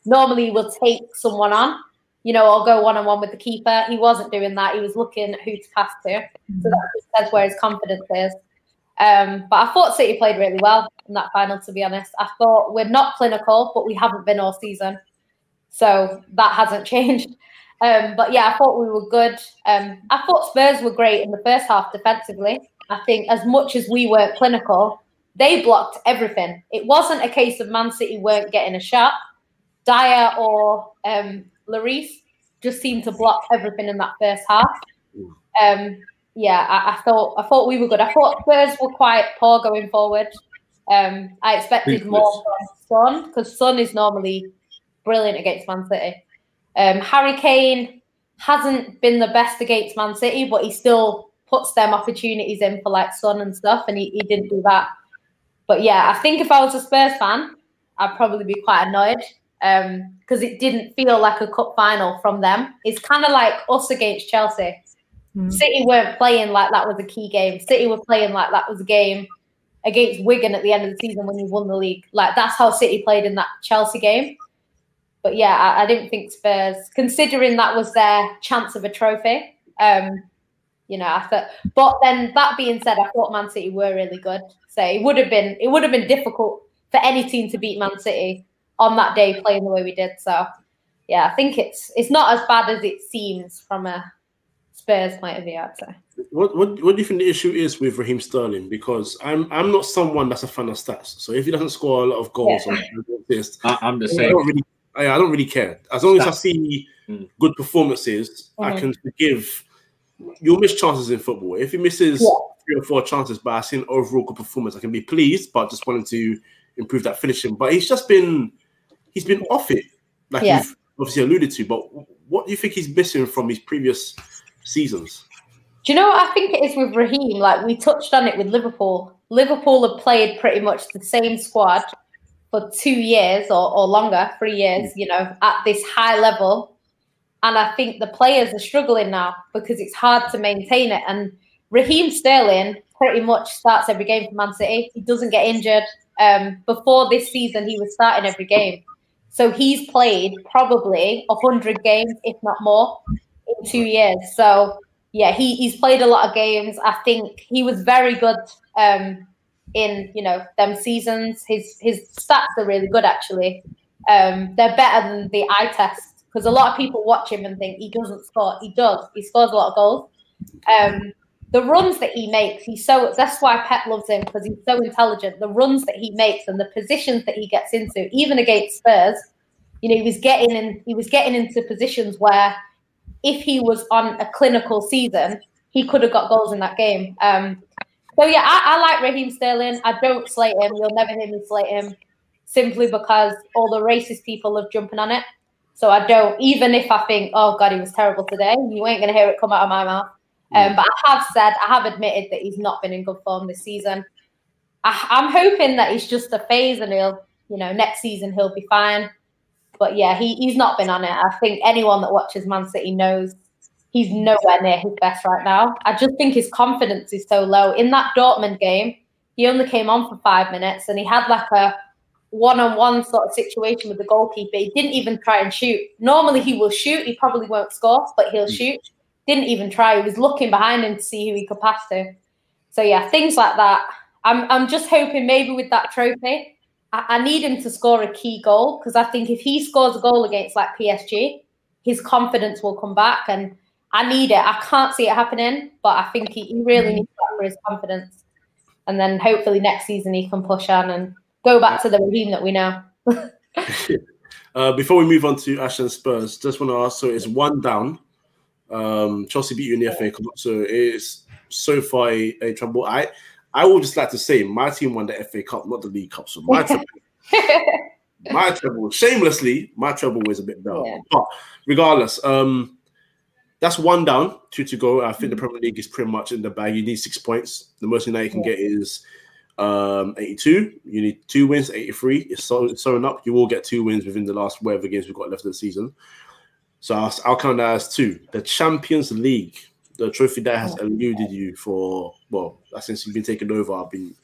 Normally, he will take someone on, you know, I'll go one on one with the keeper. He wasn't doing that. He was looking who to pass to. So that just says where his confidence is. Um, but I thought City played really well in that final, to be honest. I thought we're not clinical, but we haven't been all season. So that hasn't changed. Um, but yeah, I thought we were good. Um, I thought Spurs were great in the first half defensively. I think as much as we were clinical, they blocked everything. It wasn't a case of Man City weren't getting a shot. Dier or um, Lloris just seemed to block everything in that first half. Um, yeah, I, I, thought I thought we were good. I thought Spurs were quite poor going forward. Um, I expected more from Son because Son is normally brilliant against Man City. Um, Harry Kane hasn't been the best against Man City, but he still puts them opportunities in for like Son and stuff, and he, he didn't do that. But yeah, I think if I was a Spurs fan, I'd probably be quite annoyed because um, it didn't feel like a cup final from them. It's kind of like us against Chelsea. Mm. City weren't playing like that was a key game. City were playing like that was a game against Wigan at the end of the season when you won the league. Like that's how City played in that Chelsea game but yeah, I, I, didn't think Spurs, considering that was their chance of a trophy. Um, you know, I thought. But then that being said, I thought Man City were really good. So it would have been it would have been difficult for any team to beat Man City on that day playing the way we did. So yeah, I think it's it's not as bad as it seems from a Spurs point of view. I'd say. What, what what do you think the issue is with Raheem Sterling? Because I'm I'm not someone that's a fan of stats. So if he doesn't score a lot of goals yeah. or assist, I'm the same. I don't really I, I don't really care. As long as I see mm. good performances, mm-hmm. I can forgive. You'll miss chances in football. If he misses yeah. three or four chances, but I see an overall good performance, I can be pleased. But just wanting to improve that finishing. But he's just been he's been off it, like yeah. you've obviously alluded to. But what do you think he's missing from his previous seasons? Do you know what I think it is with Raheem? Like we touched on it with Liverpool. Liverpool have played pretty much the same squad for two years or, or longer, three years, you know, at this high level. And I think the players are struggling now because it's hard to maintain it. And Raheem Sterling pretty much starts every game for Man City. He doesn't get injured. Um, before this season, he was starting every game. So he's played probably 100 games, if not more, in two years. So, yeah, he, he's played a lot of games. I think he was very good um, in you know them seasons. His his stats are really good actually. Um, they're better than the eye test because a lot of people watch him and think he doesn't score. He does. He scores a lot of goals. Um, the runs that he makes, he's so that's why Pep loves him because he's so intelligent. The runs that he makes and the positions that he gets into, even against Spurs, you know, he was getting in. He was getting into positions where, if he was on a clinical season, he could have got goals in that game. Um, so yeah, I, I like Raheem Sterling. I don't slate him. You'll never hear me slate him simply because all the racist people are jumping on it. So I don't, even if I think, oh God, he was terrible today, you ain't to hear it come out of my mouth. Um, but I have said, I have admitted that he's not been in good form this season. I, am hoping that it's just a phase and he'll, you know, next season he'll be fine. But yeah, he, he's not been on it. I think anyone that watches Man City knows he's nowhere near his best right now. I just think his confidence is so low. In that Dortmund game, he only came on for five minutes and he had like a one-on-one sort of situation with the goalkeeper. He didn't even try and shoot. Normally he will shoot. He probably won't score, but he'll Mm. shoot. Didn't even try. He was looking behind him to see who he could pass to. So yeah, things like that. I'm I'm just hoping maybe with that trophy, I, I need him to score a key goal because I think if he scores a goal against like PSG, his confidence will come back and I need it. I can't see it happening, but I think he, he really needs that for his confidence. And then hopefully next season he can push on and go back to the regime that we know. Uh, before we move on to Ashton Spurs, just want to ask. So it's one down. Um, Chelsea beat you in the FA Cup, so it's so far a, a trouble. I I would just like to say my team won the FA Cup, not the League Cup. So my trouble, my treble, shamelessly, my trouble was a bit down. Yeah. But regardless, um, that's one down, two to go. I think the Premier League is pretty much in the bag. You need six points. The most United can Yeah. get is um 82. You need two wins, 83. It's so it's sewn up. You will get two wins within the last whatever games we've got left of the season. So I'll, I'll count that as two. The Champions League, the trophy that has eluded you for well, since you've been taken over. I've been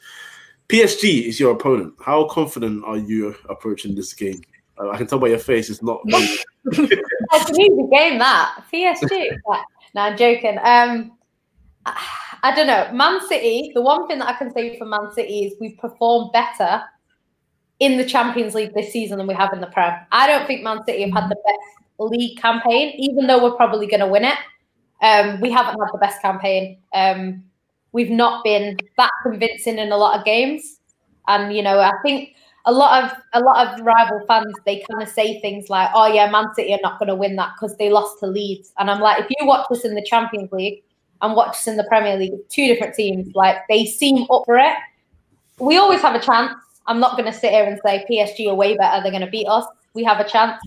PSG is your opponent. How confident are you approaching this game? Uh, I can tell by your face it's not. It's an easy game that PSG. no, I'm joking. Um, I, I don't know. Man City. The one thing that I can say for Man City is we performed better in the Champions League this season than we have in the Prem. I don't think Man City have had the best league campaign, even though we're probably going to win it. Um, we haven't had the best campaign. Um, we've not been that convincing in a lot of games, and you know, I think a lot of a lot of rival fans they kind of say things like, "Oh yeah, Man City are not going to win that because they lost to Leeds." And I'm like, if you watch us in the Champions League and watch us in the Premier League, two different teams. Like they seem up for it. We always have a chance. I'm not going to sit here and say PSG are way better. They're going to beat us. We have a chance.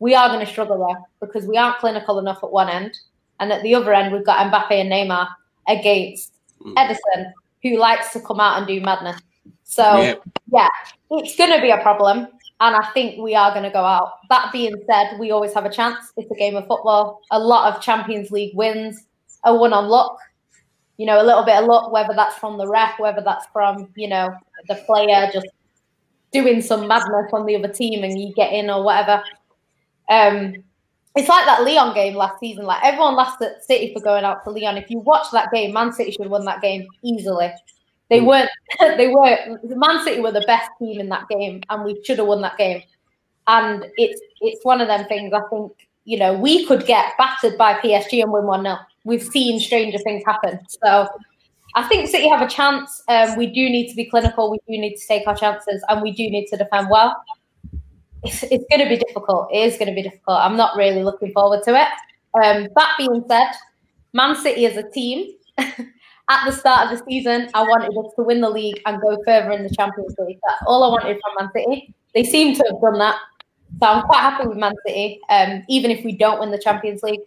We are going to struggle there because we aren't clinical enough at one end, and at the other end we've got Mbappe and Neymar against Mm. Ederson, who likes to come out and do madness. So Yeah. yeah, it's going to be a problem. And I think we are going to go out. That being said, we always have a chance. It's a game of football. A lot of Champions League wins are won on luck. You know, a little bit of luck, whether that's from the ref, whether that's from, you know, the player just doing some madness on the other team and you get in or whatever. Um, it's like that Lyon game last season. Like everyone laughed at City for going out to Lyon. If you watch that game, Man City should have won that game easily. They Mm. weren't. They were. Man City were the best team in that game, and we should have won that game. And it's it's one of them things. I think you know we could get battered by PSG and win one 0 We've seen stranger things happen. So I think City have a chance. Um, we do need to be clinical. We do need to take our chances, and we do need to defend well. It's, it's going to be difficult. It is going to be difficult. I'm not really looking forward to it. Um, that being said, Man City as a team, at the start of the season, I wanted us to win the league and go further in the Champions League. That's all I wanted from Man City. They seem to have done that. So I'm quite happy with Man City. Um, even if we don't win the Champions League,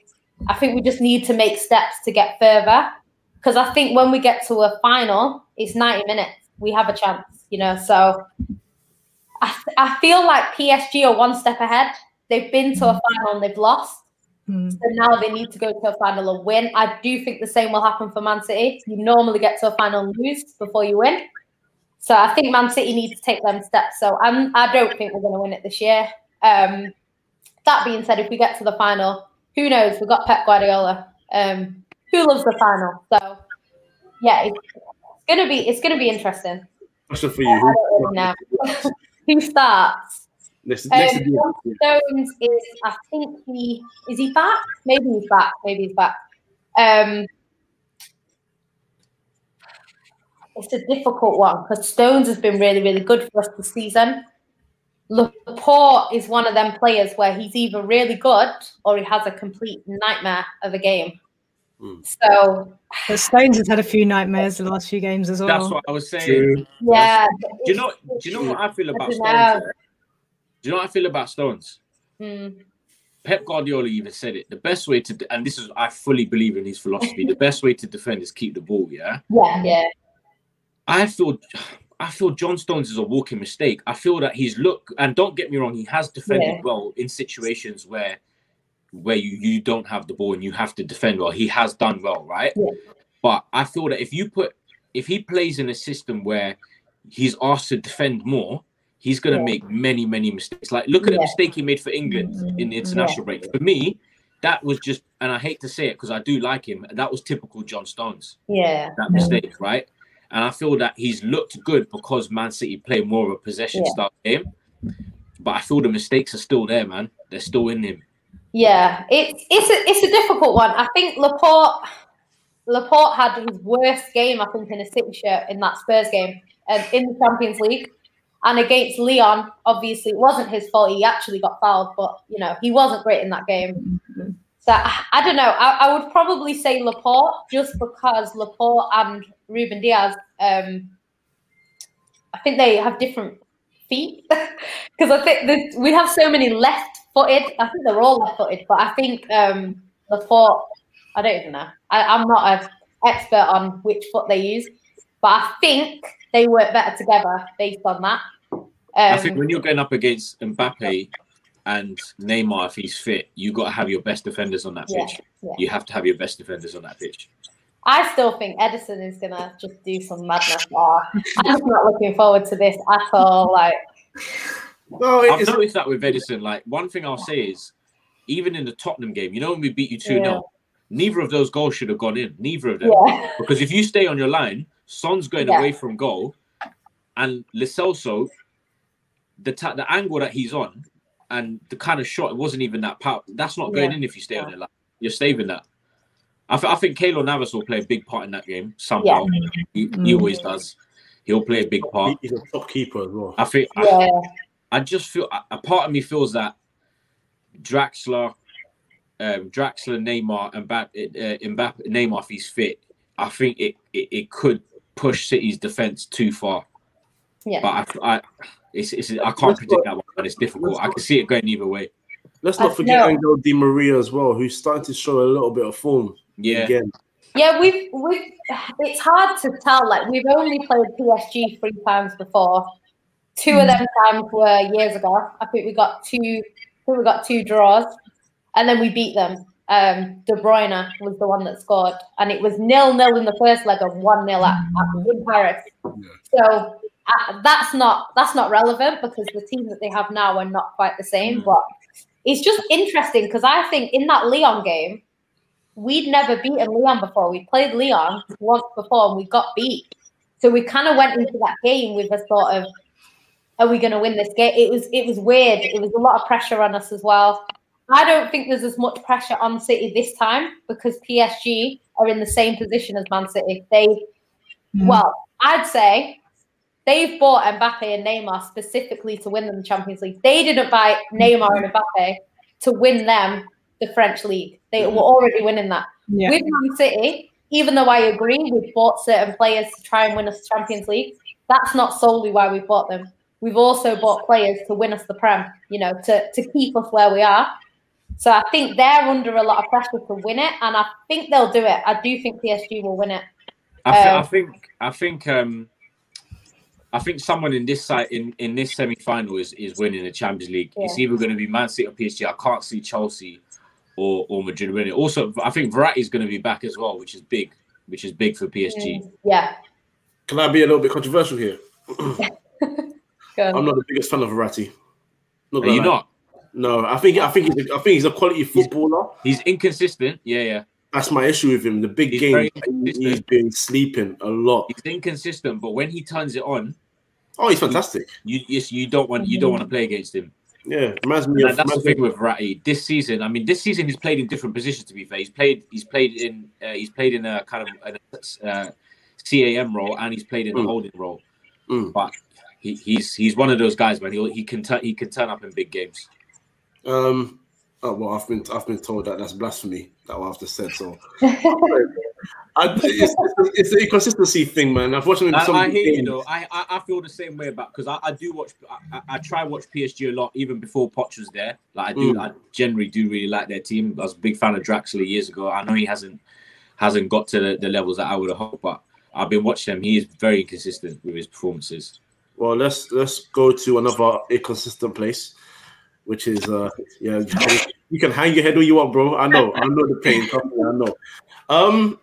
I think we just need to make steps to get further. Because I think when we get to a final, it's 90 minutes. We have a chance, you know. So I, I feel like PSG are one step ahead. They've been to a final and they've lost. Hmm. So now they need to go to a final and win. I do think the same will happen for Man City. You normally get to a final and lose before you win. So I think Man City needs to take them steps. So I'm, I don't think we're going to win it this year. Um, that being said, if we get to the final, who knows? We've got Pep Guardiola, um, who loves the final. So yeah, it's, it's gonna be it's gonna be interesting. Question for I you. Don't really know. who starts? Um, Stones is, I think he is he back? Maybe he's back. Maybe he's back. Um, it's a difficult one because Stones has been really, really good for us this season. Laporte is one of them players where he's either really good or he has a complete nightmare of a game. Hmm. So But Stones has had a few nightmares the last few games as well. That's what I was saying. True. yeah, Do you know? Do you know what I feel about don't Stones? know. Do you know what I feel about Stones? Mm, Pep Guardiola even said it. The best way to, and this is, I fully believe in his philosophy. the best way to defend is keep the ball. Yeah, yeah, yeah. I feel, I feel John Stones is a walking mistake. I feel that he's look and don't get me wrong, he has defended Yeah. well in situations where where you, you don't have the ball and you have to defend well. He has done well, right? Yeah. But I feel that if you put if he plays in a system where he's asked to defend more, he's gonna Yeah. make many, many mistakes. Like look at the mistake he made for England in the mm-hmm. international break. For me, that was just and I hate to say it because I do like him, that was typical John Stones Yeah. that mistake, right? And I feel that he's looked good because Man City play more of a possession Yeah. style game. But I feel the mistakes are still there, man. They're still in him. Yeah, it's it's a it's a difficult one. I think Laporte Laporte had his worst game, I think, in a City shirt in that Spurs game um, in the Champions League, and against Lyon. Obviously, it wasn't his fault. He actually got fouled, but you know he wasn't great in that game. So I, I don't know. I, I would probably say Laporte just because Laporte and Rúben Dias. Um, I think they have different feet because I think we have so many left-footed. I think they're all left-footed, but I think um, Laporte. I don't even know. I, I'm not an expert on which foot they use, but I think they work better together based on that. Um, I think when you're going up against Mbappe and Neymar, if he's fit, you've got to have your best defenders on that pitch. yeah. You have to have your best defenders on that pitch. I still think Ederson is gonna just do some madness. Oh, I'm not looking forward to this at all. Like, No, I've it's, noticed that with Ederson. Like one thing I'll say is, even in the Tottenham game, you know when we beat you two 0 Yeah. neither of those goals should have gone in. Neither of them. yeah, Because if you stay on your line, Son's going Yeah. away from goal, and Lo Celso, the ta- the angle that he's on, and the kind of shot, it wasn't even that power. That's not going Yeah. in if you stay on Yeah. your line. You're saving that. I, th- I think Keylor Navas will play a big part in that game somehow. He, he Mm. always does. He'll play a big part. he's a top keeper as well. I think. Yeah, I just feel a- a part of me feels that Draxler, um, Draxler, Neymar, and Mbappe, uh, Mbappe, Neymar, if he's fit, I think it, it, it could push City's defense too far. yeah. But I, I it's, it's I can't predict that one, but it's difficult. I can see it going either way. Let's not forget know. Angel Di Maria as well, who's starting to show a little bit of form Yeah, again. Yeah, we've we've it's hard to tell. Like we've only played PSG three times before. Two of them times were years ago. I think we got two. We got two draws, and then we beat them. Um, De Bruyne was the one that scored, and it was nil nil in the first leg of one nil at, at Paris. So uh, that's not that's not relevant because the team that they have now are not quite the same. Mm. But it's just interesting because I think in that Lyon game, we'd never beaten Lyon before. We played Lyon once before and we got beat. So we kind of went into that game with a sort of, are we going to win this game? It was it was weird. It was a lot of pressure on us as well. I don't think there's as much pressure on City this time because PSG are in the same position as Man City. They, Mm. well, I'd say they've bought Mbappe and Neymar specifically to win them the Champions League. They didn't buy Neymar and Mbappe to win them the French league. They were already winning that. Yeah. With Man City, even though I agree we've bought certain players to try and win us the Champions League, that's not solely why we bought them. We've also bought players to win us the Prem, you know, to, to keep us where we are. So I think they're under a lot of pressure to win it, and I think they'll do it. I do think PSG will win it. I, thi- I Um, think I think um I think someone in this side in, in this semi final is, is winning the Champions League. It's either going to be Man City or PSG. I can't see Chelsea or, or Madrid winning. Also, I think Verratti is going to be back as well, which is big, which is big for PSG. Mm, Yeah. Can I be a little bit controversial here? Go. I'm not the biggest fan of Verratti. Not Are you lie. not? No, I think I think he's a, I think he's a quality footballer. He's inconsistent. Yeah, yeah. That's my issue with him. The big He's game, he- consistent. he's been sleeping a lot. He's inconsistent, but when he turns it on, Oh, he's fantastic. you yes, you don't want you don't want to play against him. Yeah, reminds me of. that's the reminds me thing with Verratti. This season, I mean, this season he's played in different positions. To be fair, he's played he's played in uh, he's played in a kind of a, uh, CAM role and he's played in a Mm. holding role. Mm. But he, he's he's one of those guys, man. He he can turn he can turn up in big games. Um. Oh well, I've been I've been told that that's blasphemy. That what I've just said. So I, it's, it's, it's the inconsistency thing, man. I've watched him in I, some I hear you games. though. I, I I feel the same way about because I, I do watch. I, I- I try watch PSG a lot even before Poch was there. Like I do. Mm. I generally do really like their team. I was a big fan of Draxler years ago. I know he hasn't hasn't got to the, the levels that I would have hoped, but I've been watching him. He is very inconsistent with his performances. Well, let's let's go to another inconsistent place, which is uh yeah, you can hang your head where you want, bro. I know, I know the pain. I know. Um,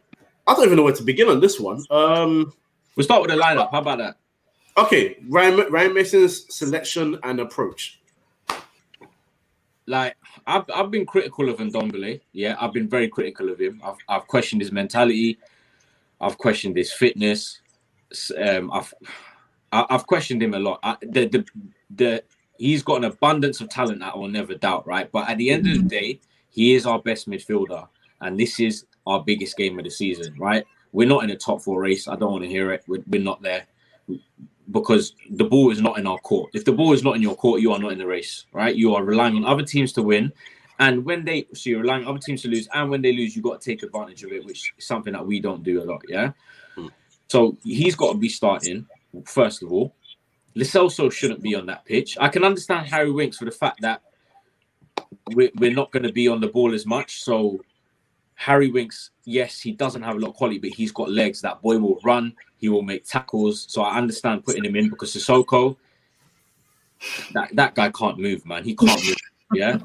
I don't even know where to begin on this one. Um, we'll start with the lineup. How about that? Okay, Ryan Ryan Mason's selection and approach. Like I've I've been critical of Ndombele. Yeah, I've been very critical of him. I've I've questioned his mentality. I've questioned his fitness. Um, I've I've questioned him a lot. I, the the the he's got an abundance of talent that I will never doubt, right? But at the end of the day, he is our best midfielder, and this is our biggest game of the season, right? We're not in a top four race. I don't want to hear it. We're, we're not there because the ball is not in our court. If the ball is not in your court, you are not in the race, right? You are relying on other teams to win. And when they, so you're relying on other teams to lose. And when they lose, you got to take advantage of it, which is something that we don't do a lot, yeah? Hmm. So he's got to be starting, first of all. Lo Celso shouldn't be on that pitch. I can understand Harry Winks for the fact that we're, we're not going to be on the ball as much. So Harry Winks, yes, he doesn't have a lot of quality, but he's got legs. That boy will run. He will make tackles. So I understand putting him in because Sissoko, that, that guy can't move, man. He can't move. Yeah.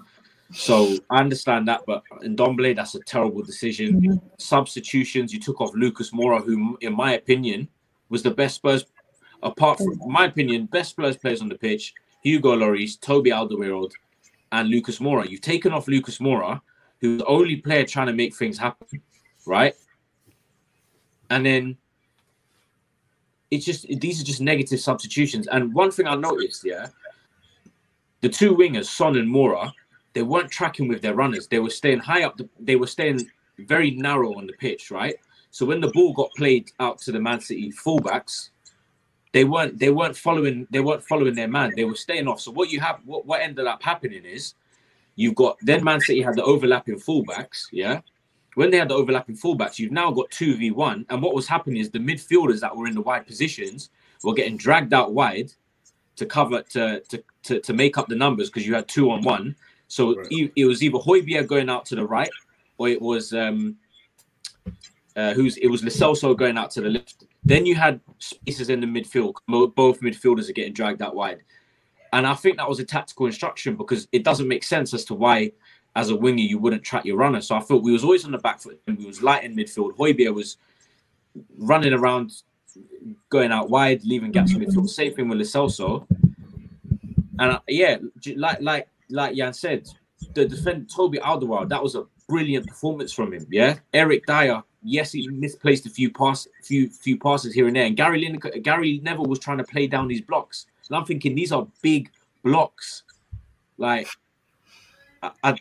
So I understand that, but in Ndombele, that's a terrible decision. Mm-hmm. Substitutions, you took off Lucas Moura, who, in my opinion, was the best Spurs, apart from my opinion, best Spurs players on the pitch. Hugo Lloris, Toby Alderweireld, and Lucas Moura. You've taken off Lucas Moura, who's the only player trying to make things happen, right? And then it's just these are just negative substitutions. And one thing I noticed, yeah, the two wingers, Son and Moura, they weren't tracking with their runners. They were staying high up. The, they were staying very narrow on the pitch, right? So when the ball got played out to the Man City fullbacks, they weren't they weren't following they weren't following their man. They were staying off. So what you have what, what ended up happening is you've got then Man City had the overlapping fullbacks, yeah. When they had the overlapping fullbacks, you've now got two v one. And what was happening is the midfielders that were in the wide positions were getting dragged out wide to cover to to to, to make up the numbers because you had two on one. So right. it, it was either Højbjerg going out to the right, or it was um, uh, who's it was Lo Celso going out to the left. Then you had spaces in the midfield. Both midfielders are getting dragged out wide, and I think that was a tactical instruction because it doesn't make sense as to why, as a winger, you wouldn't track your runner. So I thought we was always on the back foot and we was light in midfield. Højbjerg was running around, going out wide, leaving gaps in midfield. Same thing with Lo Celso. And uh, yeah, like like like Jan said, the defender Toby Alderweireld, that was a brilliant performance from him. Yeah, Eric Dier, yes, he misplaced a few pass, few few passes here and there, and Gary Lineker, Gary Neville was trying to play down these blocks, and I'm thinking these are big blocks, like, I, I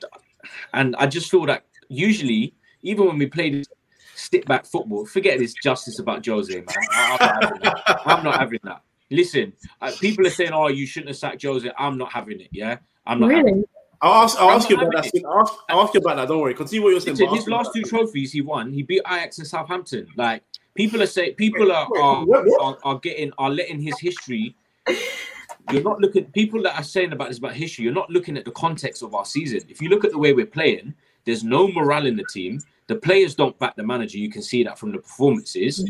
and I just feel that usually, even when we play this stick back football, forget this justice about Jose, man. I, I'm, not I'm not having that. Listen, uh, people are saying, "Oh, you shouldn't have sacked Jose." I'm not having it. Yeah, I'm not. Really? I'll ask. I'll ask you about that. I'll ask, I'll ask, you about that. Don't worry. Continue what you're saying. Listen, his last two trophies he won, he beat Ajax and Southampton. Like people are saying, people are are, are, are getting are letting his history. You're not looking. People that are saying about this about history, you're not looking at the context of our season. If you look at the way we're playing, there's no morale in the team. The players don't back the manager. You can see that from the performances.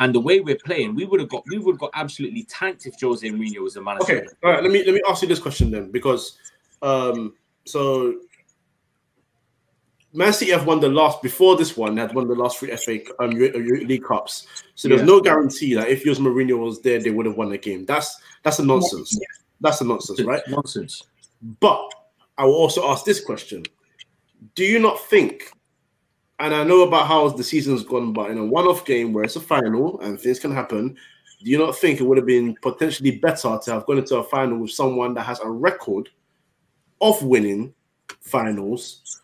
And the way we're playing, we would have got we would have got absolutely tanked if Jose Mourinho was the manager. Okay, all right. Let me let me ask you this question then, because um, so Man City have won the last before this one. Had won the last three FA um, League Cups. So there's yeah. no guarantee that if Jose Mourinho was there, they would have won the game. That's that's a nonsense. Yeah. That's a nonsense, right? Nonsense. But I will also ask this question: Do you not think and I know about how the season's gone, but in a one-off game where it's a final and things can happen, do you not think it would have been potentially better to have gone into a final with someone that has a record of winning finals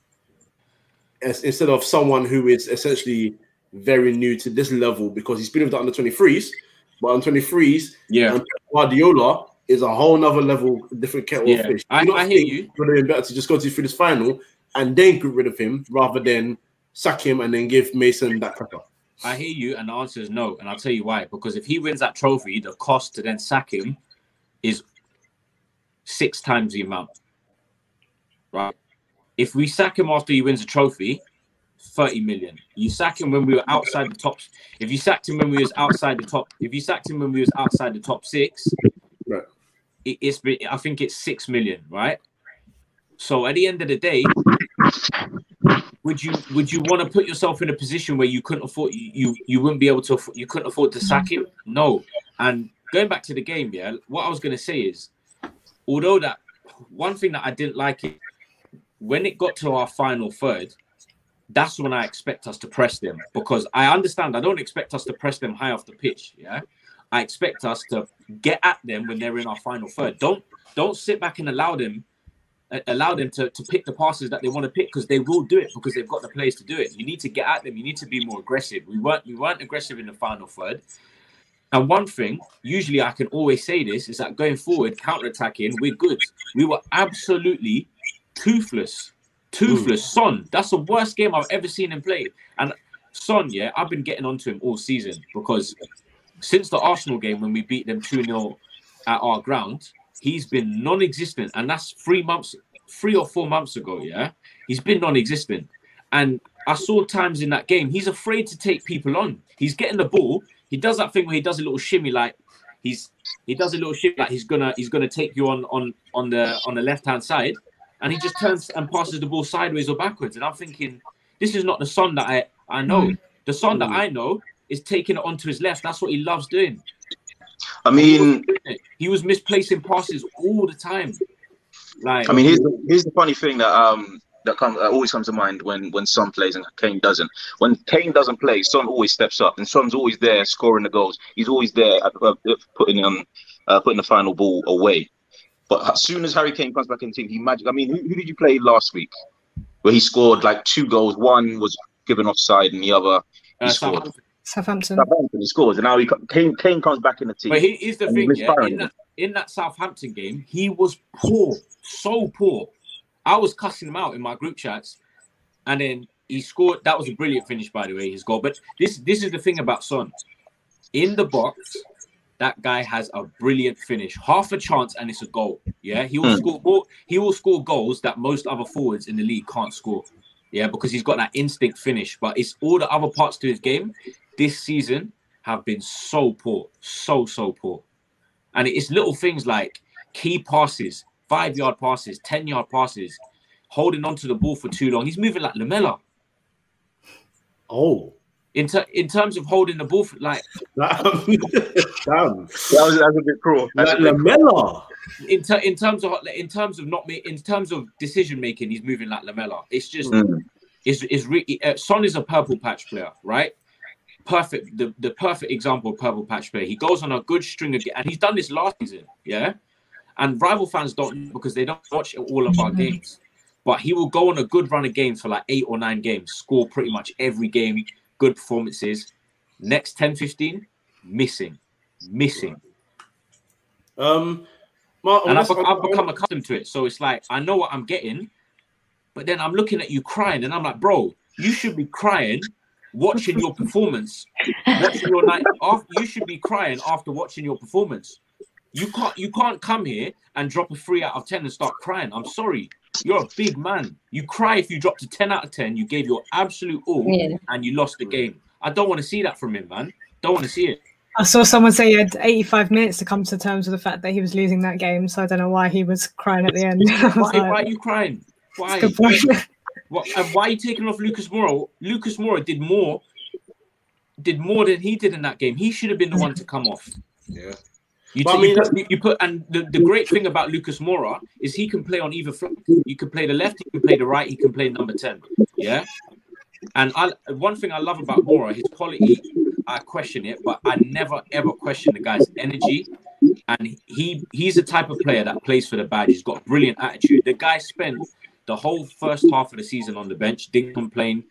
as, instead of someone who is essentially very new to this level because he's been with the under 23s, but under 23s, yeah, Guardiola is a whole nother level, different kettle yeah. of fish. I, I hear you. Would have been better to just go to through this final and then get rid of him rather than sack him and then give Mason that cracker? I hear you, and the answer is no. And I'll tell you why. Because if he wins that trophy, the cost to then sack him is six times the amount. Right? If we sack him after he wins a trophy, 30 million. You sack him when we were outside the top. If you sacked him when we was outside the top, if you sacked him when we was outside the top six, Right. it, it's I think it's six million, right? So at the end of the day, would you would you want to put yourself in a position where you couldn't afford you you, you wouldn't be able to you couldn't afford to sack him? No. And going back to the game, yeah, what I was going to say is, although that one thing that I didn't like it when it got to our final third, that's when I expect us to press them because I understand I don't expect us to press them high off the pitch. Yeah, I expect us to get at them when they're in our final third. Don't don't sit back and allow them allow them to, to pick the passes that they want to pick because they will do it because they've got the players to do it. You need to get at them. You need to be more aggressive. We weren't we weren't aggressive in the final third. And one thing, usually I can always say this, is that going forward, counter-attacking, we're good. We were absolutely toothless. Toothless. Mm. Son, that's the worst game I've ever seen him play. And Son, yeah, I've been getting onto him all season because since the Arsenal game when we beat them 2-0 at our ground, he's been non-existent. And that's three months, three or four months ago, yeah. He's been non-existent. And I saw times in that game, he's afraid to take people on. He's getting the ball. He does that thing where he does a little shimmy like he's he does a little shimmy like he's gonna he's gonna take you on on on the on the left hand side and he just turns and passes the ball sideways or backwards. And I'm thinking, this is not the son that I, I know. Mm. The son that I know is taking it onto his left. That's what he loves doing. I mean, he was misplacing passes all the time. Like, I mean, here's the, here's the funny thing that um that comes that always comes to mind when when Son plays and Kane doesn't. When Kane doesn't play, Son always steps up, and Son's always there scoring the goals. He's always there uh, putting um uh, putting the final ball away. But as soon as Harry Kane comes back in the team, he magic. I mean, who, who did you play last week? Where he scored like two goals. One was given offside, and the other he uh, scored. Southampton. Southampton. He scores, and now he Kane, Kane comes back in the team. But he is the thing, yeah. In that, in that Southampton game, he was poor, so poor. I was cussing him out in my group chats, and then he scored. That was a brilliant finish, by the way, his goal. But this this is the thing about Son. In the box, that guy has a brilliant finish. Half a chance and it's a goal. Yeah, he will mm. score more, he will score goals that most other forwards in the league can't score. Yeah, because he's got that instinct finish. But it's all the other parts to his game this season have been so poor, so so poor. And it's little things like key passes, five yard passes, ten yard passes, holding on to the ball for too long. He's moving like Lamela. Oh, in, ter- in terms of holding the ball, for, like damn, damn. that was, that was a bit cruel. Like Lamela. In, ter- in terms of in terms of not in terms of decision making, he's moving like Lamela. It's just mm. it's it's really uh, Son is a purple patch player, right? Perfect, the, the perfect example of purple patch player. He goes on a good string of and he's done this last season, yeah. And rival fans don't because they don't watch all of our games. But he will go on a good run of games for like eight or nine games, score pretty much every game good performances. Next 10, 15, missing, missing. Um, and I've, I've become accustomed to it. So it's like I know what I'm getting, but then I'm looking at you crying, and I'm like, bro, you should be crying watching your performance. watching your night after, you should be crying after watching your performance. You can't you can't come here and drop a three out of ten and start crying. I'm sorry. You're a big man. You cry if you dropped a 10 out of 10. You gave your absolute all yeah. and you lost the game. I don't want to see that from him, man. Don't want to see it. I saw someone say he had 85 minutes to come to terms with the fact that he was losing that game. So I don't know why he was crying at the end. why, like, why, are you crying? Why? What, and why are you taking off Lucas Moura? Lucas Moura did more, did more than he did in that game. He should have been the one to come off. Yeah. You, t- I mean, you, put, you, put, and the, the great thing about Lucas Moura is he can play on either flank. You can play the left, he can play the right, he can play number 10. Yeah. And I one thing I love about Moura, his quality, I question it, but I never ever question the guy's energy. And he he's the type of player that plays for the badge. He's got brilliant attitude. The guy spent the whole first half of the season on the bench, didn't complain,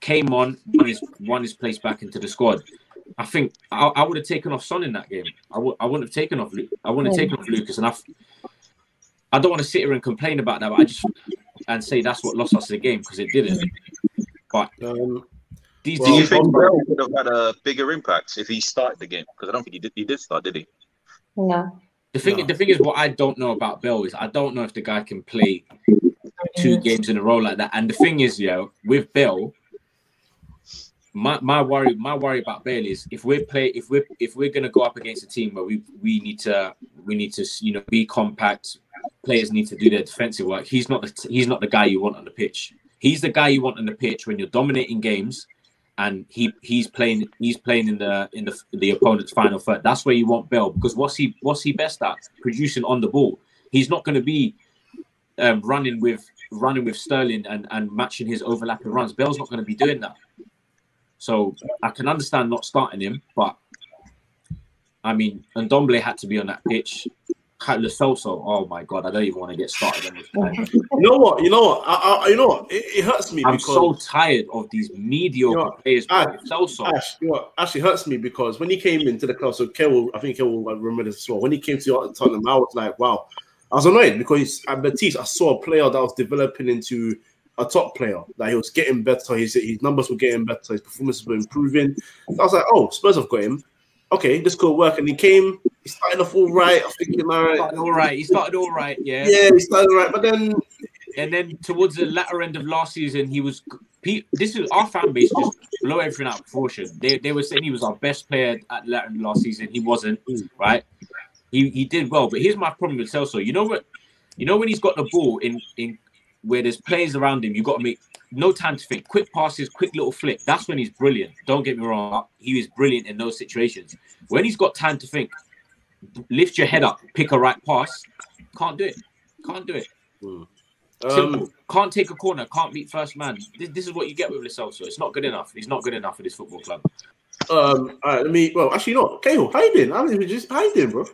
came on, won his won his place back into the squad. I think I, I would have taken off Son in that game. I would I wouldn't have taken off I wouldn't have taken off Lucas, and I I don't want to sit here and complain about that, but I just and say that's what lost us the game because it didn't. But um, these, well, do you think Bale would have had a bigger impact if he started the game? Because I don't think he did. He did start, did he? No. The thing, no. the thing is, what I don't know about Bale is I don't know if the guy can play two games in a row like that. And the thing is, yeah, with Bale, my, my worry my worry about Bale is if we're play if we're if we're gonna go up against a team where we we need to we need to you know be compact, players need to do their defensive work. He's not the he's not the guy you want on the pitch. He's the guy you want on the pitch when you're dominating games, and he he's playing he's playing in the in the the opponent's final third. That's where you want Bale because what's he what's he best at? Producing on the ball. He's not going to be um, running with running with Sterling and and matching his overlapping runs. Bale's not going to be doing that. So I can understand not starting him, but I mean, and Ndombele had to be on that pitch. Lo Celso, oh my god, I don't even want to get started on this. You know what? You know what? I, I, you know what? It, it hurts me I'm because so tired of these mediocre You know, players. bro. Ash, you know what? Actually hurts me because when he came into the club, so Kel, I think Kel will remember this as well. When he came to Tottenham, I was like, wow. I was annoyed because at Betis, I saw a player that was developing into a top player. That he was getting better. His, his numbers were getting better. His performances were improving. I was like, oh, Spurs have got him. Okay, this could work. And he came. He started off all right. I think all right. All right. He started all right, yeah. Yeah, he started all right, but then And then towards the latter end of last season, he was. He, this is our fan base just blow everything out of proportion. They, they were saying he was our best player at the latter end of last season. He wasn't, right? He he did well, but here's my problem with Celso. You know what? You know when he's got the ball in in where there's players around him, you've got to make no time to think. Quick passes, quick little flick. That's when he's brilliant. Don't get me wrong. He is brilliant in those situations. When he's got time to think, lift your head up, pick a right pass. Can't do it. Can't do it. Simple. um, can't take a corner. Can't beat first man. This, this is what you get with Lo Celso. It's not good enough. He's not good enough for this football club. um, all right, let me. Well, actually, not. Cahill, how you doing? I'm even just how you doing, bro?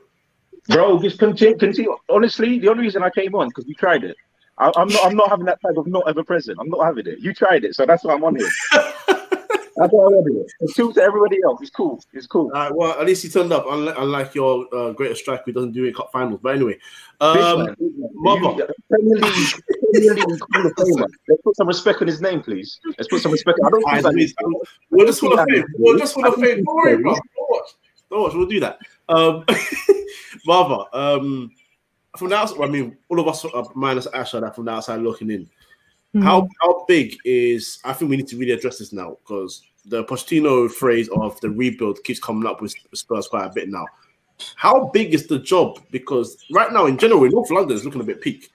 Bro, just continue. continue. Honestly, the only reason I came on because we tried it. I, I'm not. I'm not having that type of not ever present. I'm not having it. You tried it, so that's why I'm on here. that's why I'm on here. It's cool to everybody else. It's cool. It's cool. All right, well, at least he turned up, unlike, unlike your uh, greatest striker who doesn't do it cup finals. But anyway, um, man, big man. Mother. Premier League, Premier League Hall of Famer. Let's put some respect on his name, please. Let's put some respect. I don't think that um, we're just full of fame. We're just full of fame. Don't worry, bro. Don't watch. Don't watch. We'll do that. Um, Marva, um, from the outside, I mean, all of us, uh, minus Ash, are that from the outside looking in. Mm. How how big is? I think we need to really address this now because the Pochettino phrase of the rebuild keeps coming up with Spurs quite a bit now. How big is the job? Because right now, in general, North London is looking a bit peak.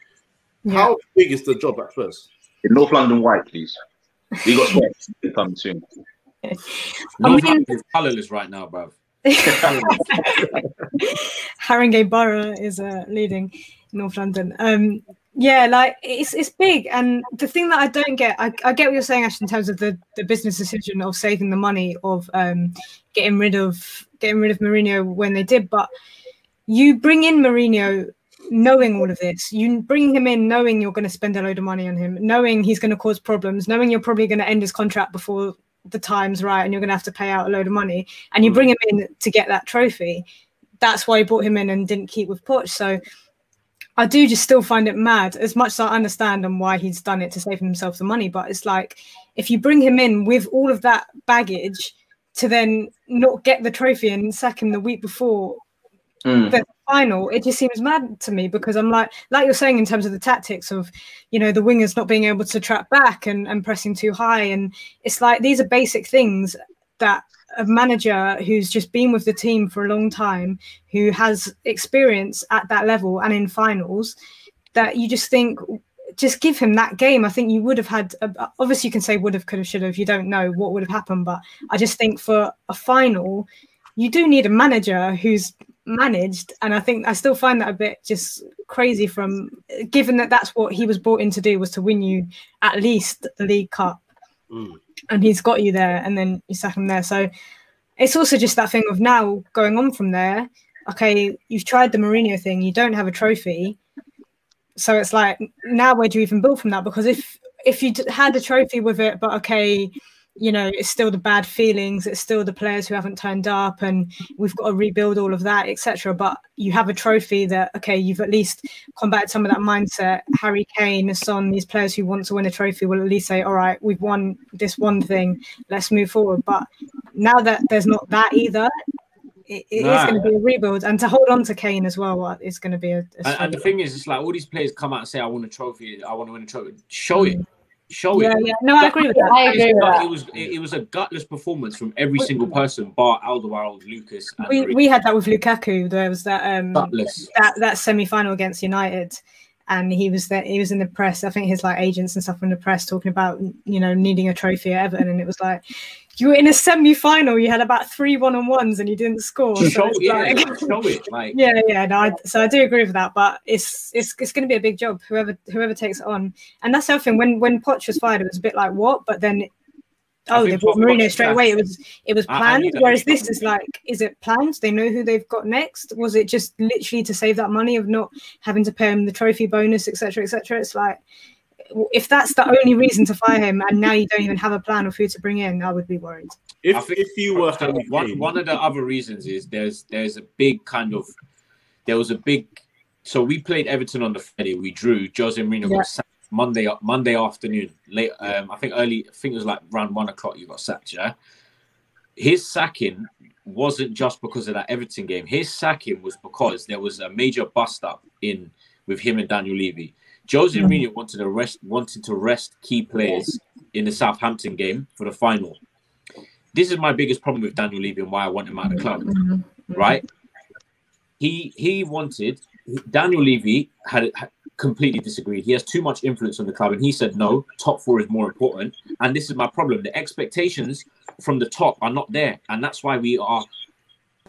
Yeah. How big is the job at first? In North London White, please. We got sweats coming soon. I mean- London is colourless right now, bruv. Haringey Borough is uh, leading North London. Um, yeah, like it's it's big, and the thing that I don't get, I, I get what you're saying, Ash, in terms of the, the business decision of saving the money of um, getting rid of getting rid of Mourinho when they did, but you bring in Mourinho knowing all of this. You bring him in knowing you're going to spend a load of money on him, knowing he's going to cause problems, knowing you're probably going to end his contract before the time's right, and you're going to have to pay out a load of money, and you bring him in to get that trophy that's why he brought him in and didn't keep with Poch. So I do just still find it mad, as much as I understand and why he's done it to save himself the money. But it's like if you bring him in with all of that baggage to then not get the trophy and sack him the week before Mm. Final, it just seems mad to me because I'm like, like you're saying in terms of the tactics of, you know, the wingers not being able to track back and, and pressing too high. And it's like these are basic things that a manager who's just been with the team for a long time, who has experience at that level and in finals, that you just think, just give him that game. I think you would have had, a, obviously, you can say would have, could have, should have. You don't know what would have happened, but I just think for a final, you do need a manager who's managed. And I think I still find that a bit just crazy from given that that's what he was brought in to do was to win you at least the League Cup Mm. and he's got you there and then you sack him there. So it's also just that thing of now going on from there. Okay, you've tried the Mourinho thing, you don't have a trophy. So it's like now where do you even build from that? Because if if you had a trophy with it, but okay, you know, it's still the bad feelings, it's still the players who haven't turned up, and we've got to rebuild all of that, etc. But you have a trophy that okay, you've at least combated some of that mindset. Harry Kane, Son, these players who want to win a trophy will at least say, All right, we've won this one thing, let's move forward. But now that there's not that either, it, it is Nah. going to be a rebuild. And to hold on to Kane as well, uh, it's going to be a, a And, and the thing is, it's like all these players come out and say, "I want a trophy. I want to win a trophy." Show it. Show Yeah, it. yeah. No, I agree with that. I agree with that. It was it, it was a gutless performance from every single person, bar Alderweireld, Lucas, and We Rick. we had that with Lukaku. There was that um gutless. that that semi final against United, and he was there. He was in the press. I think his like agents and stuff were in the press talking about you know needing a trophy at Everton, and it was like you were in a semi final. You had about three one on ones, and you didn't score. So Show, yeah, like- show it. Like yeah, yeah. No, I, so I do agree with that, but it's it's it's going to be a big job. Whoever whoever takes it on, and that's the other thing. When when Poch was fired, it was a bit like what, but then. Oh, they brought Poch- Mourinho straight away. It was it was planned. Whereas this is like, is it planned? They know who they've got next. Was it just literally to save that money of not having to pay him the trophy bonus, etc., etc.? It's like if that's the only reason to fire him, and now you don't even have a plan of who to bring in, I would be worried. If if you were Harry one Kane, one of the other reasons is there's there's a big kind of there was a big so we played Everton on the Friday, we drew. Jose Mourinho Yeah. got sacked Monday Monday afternoon, late um I think early I think it was like around one o'clock you got sacked, yeah. His sacking wasn't just because of that Everton game. His sacking was because there was a major bust up in with him and Daniel Levy. Jose hmm. Mourinho wanted to rest wanted to rest key players in the Southampton game for the final. This is my biggest problem with Daniel Levy and why I want him out of the club, hmm. right? He he wanted Daniel Levy had, had completely disagreed. He has too much influence on the club, and he said no. Top four is more important, and this is my problem. The expectations from the top are not there, and that's why we are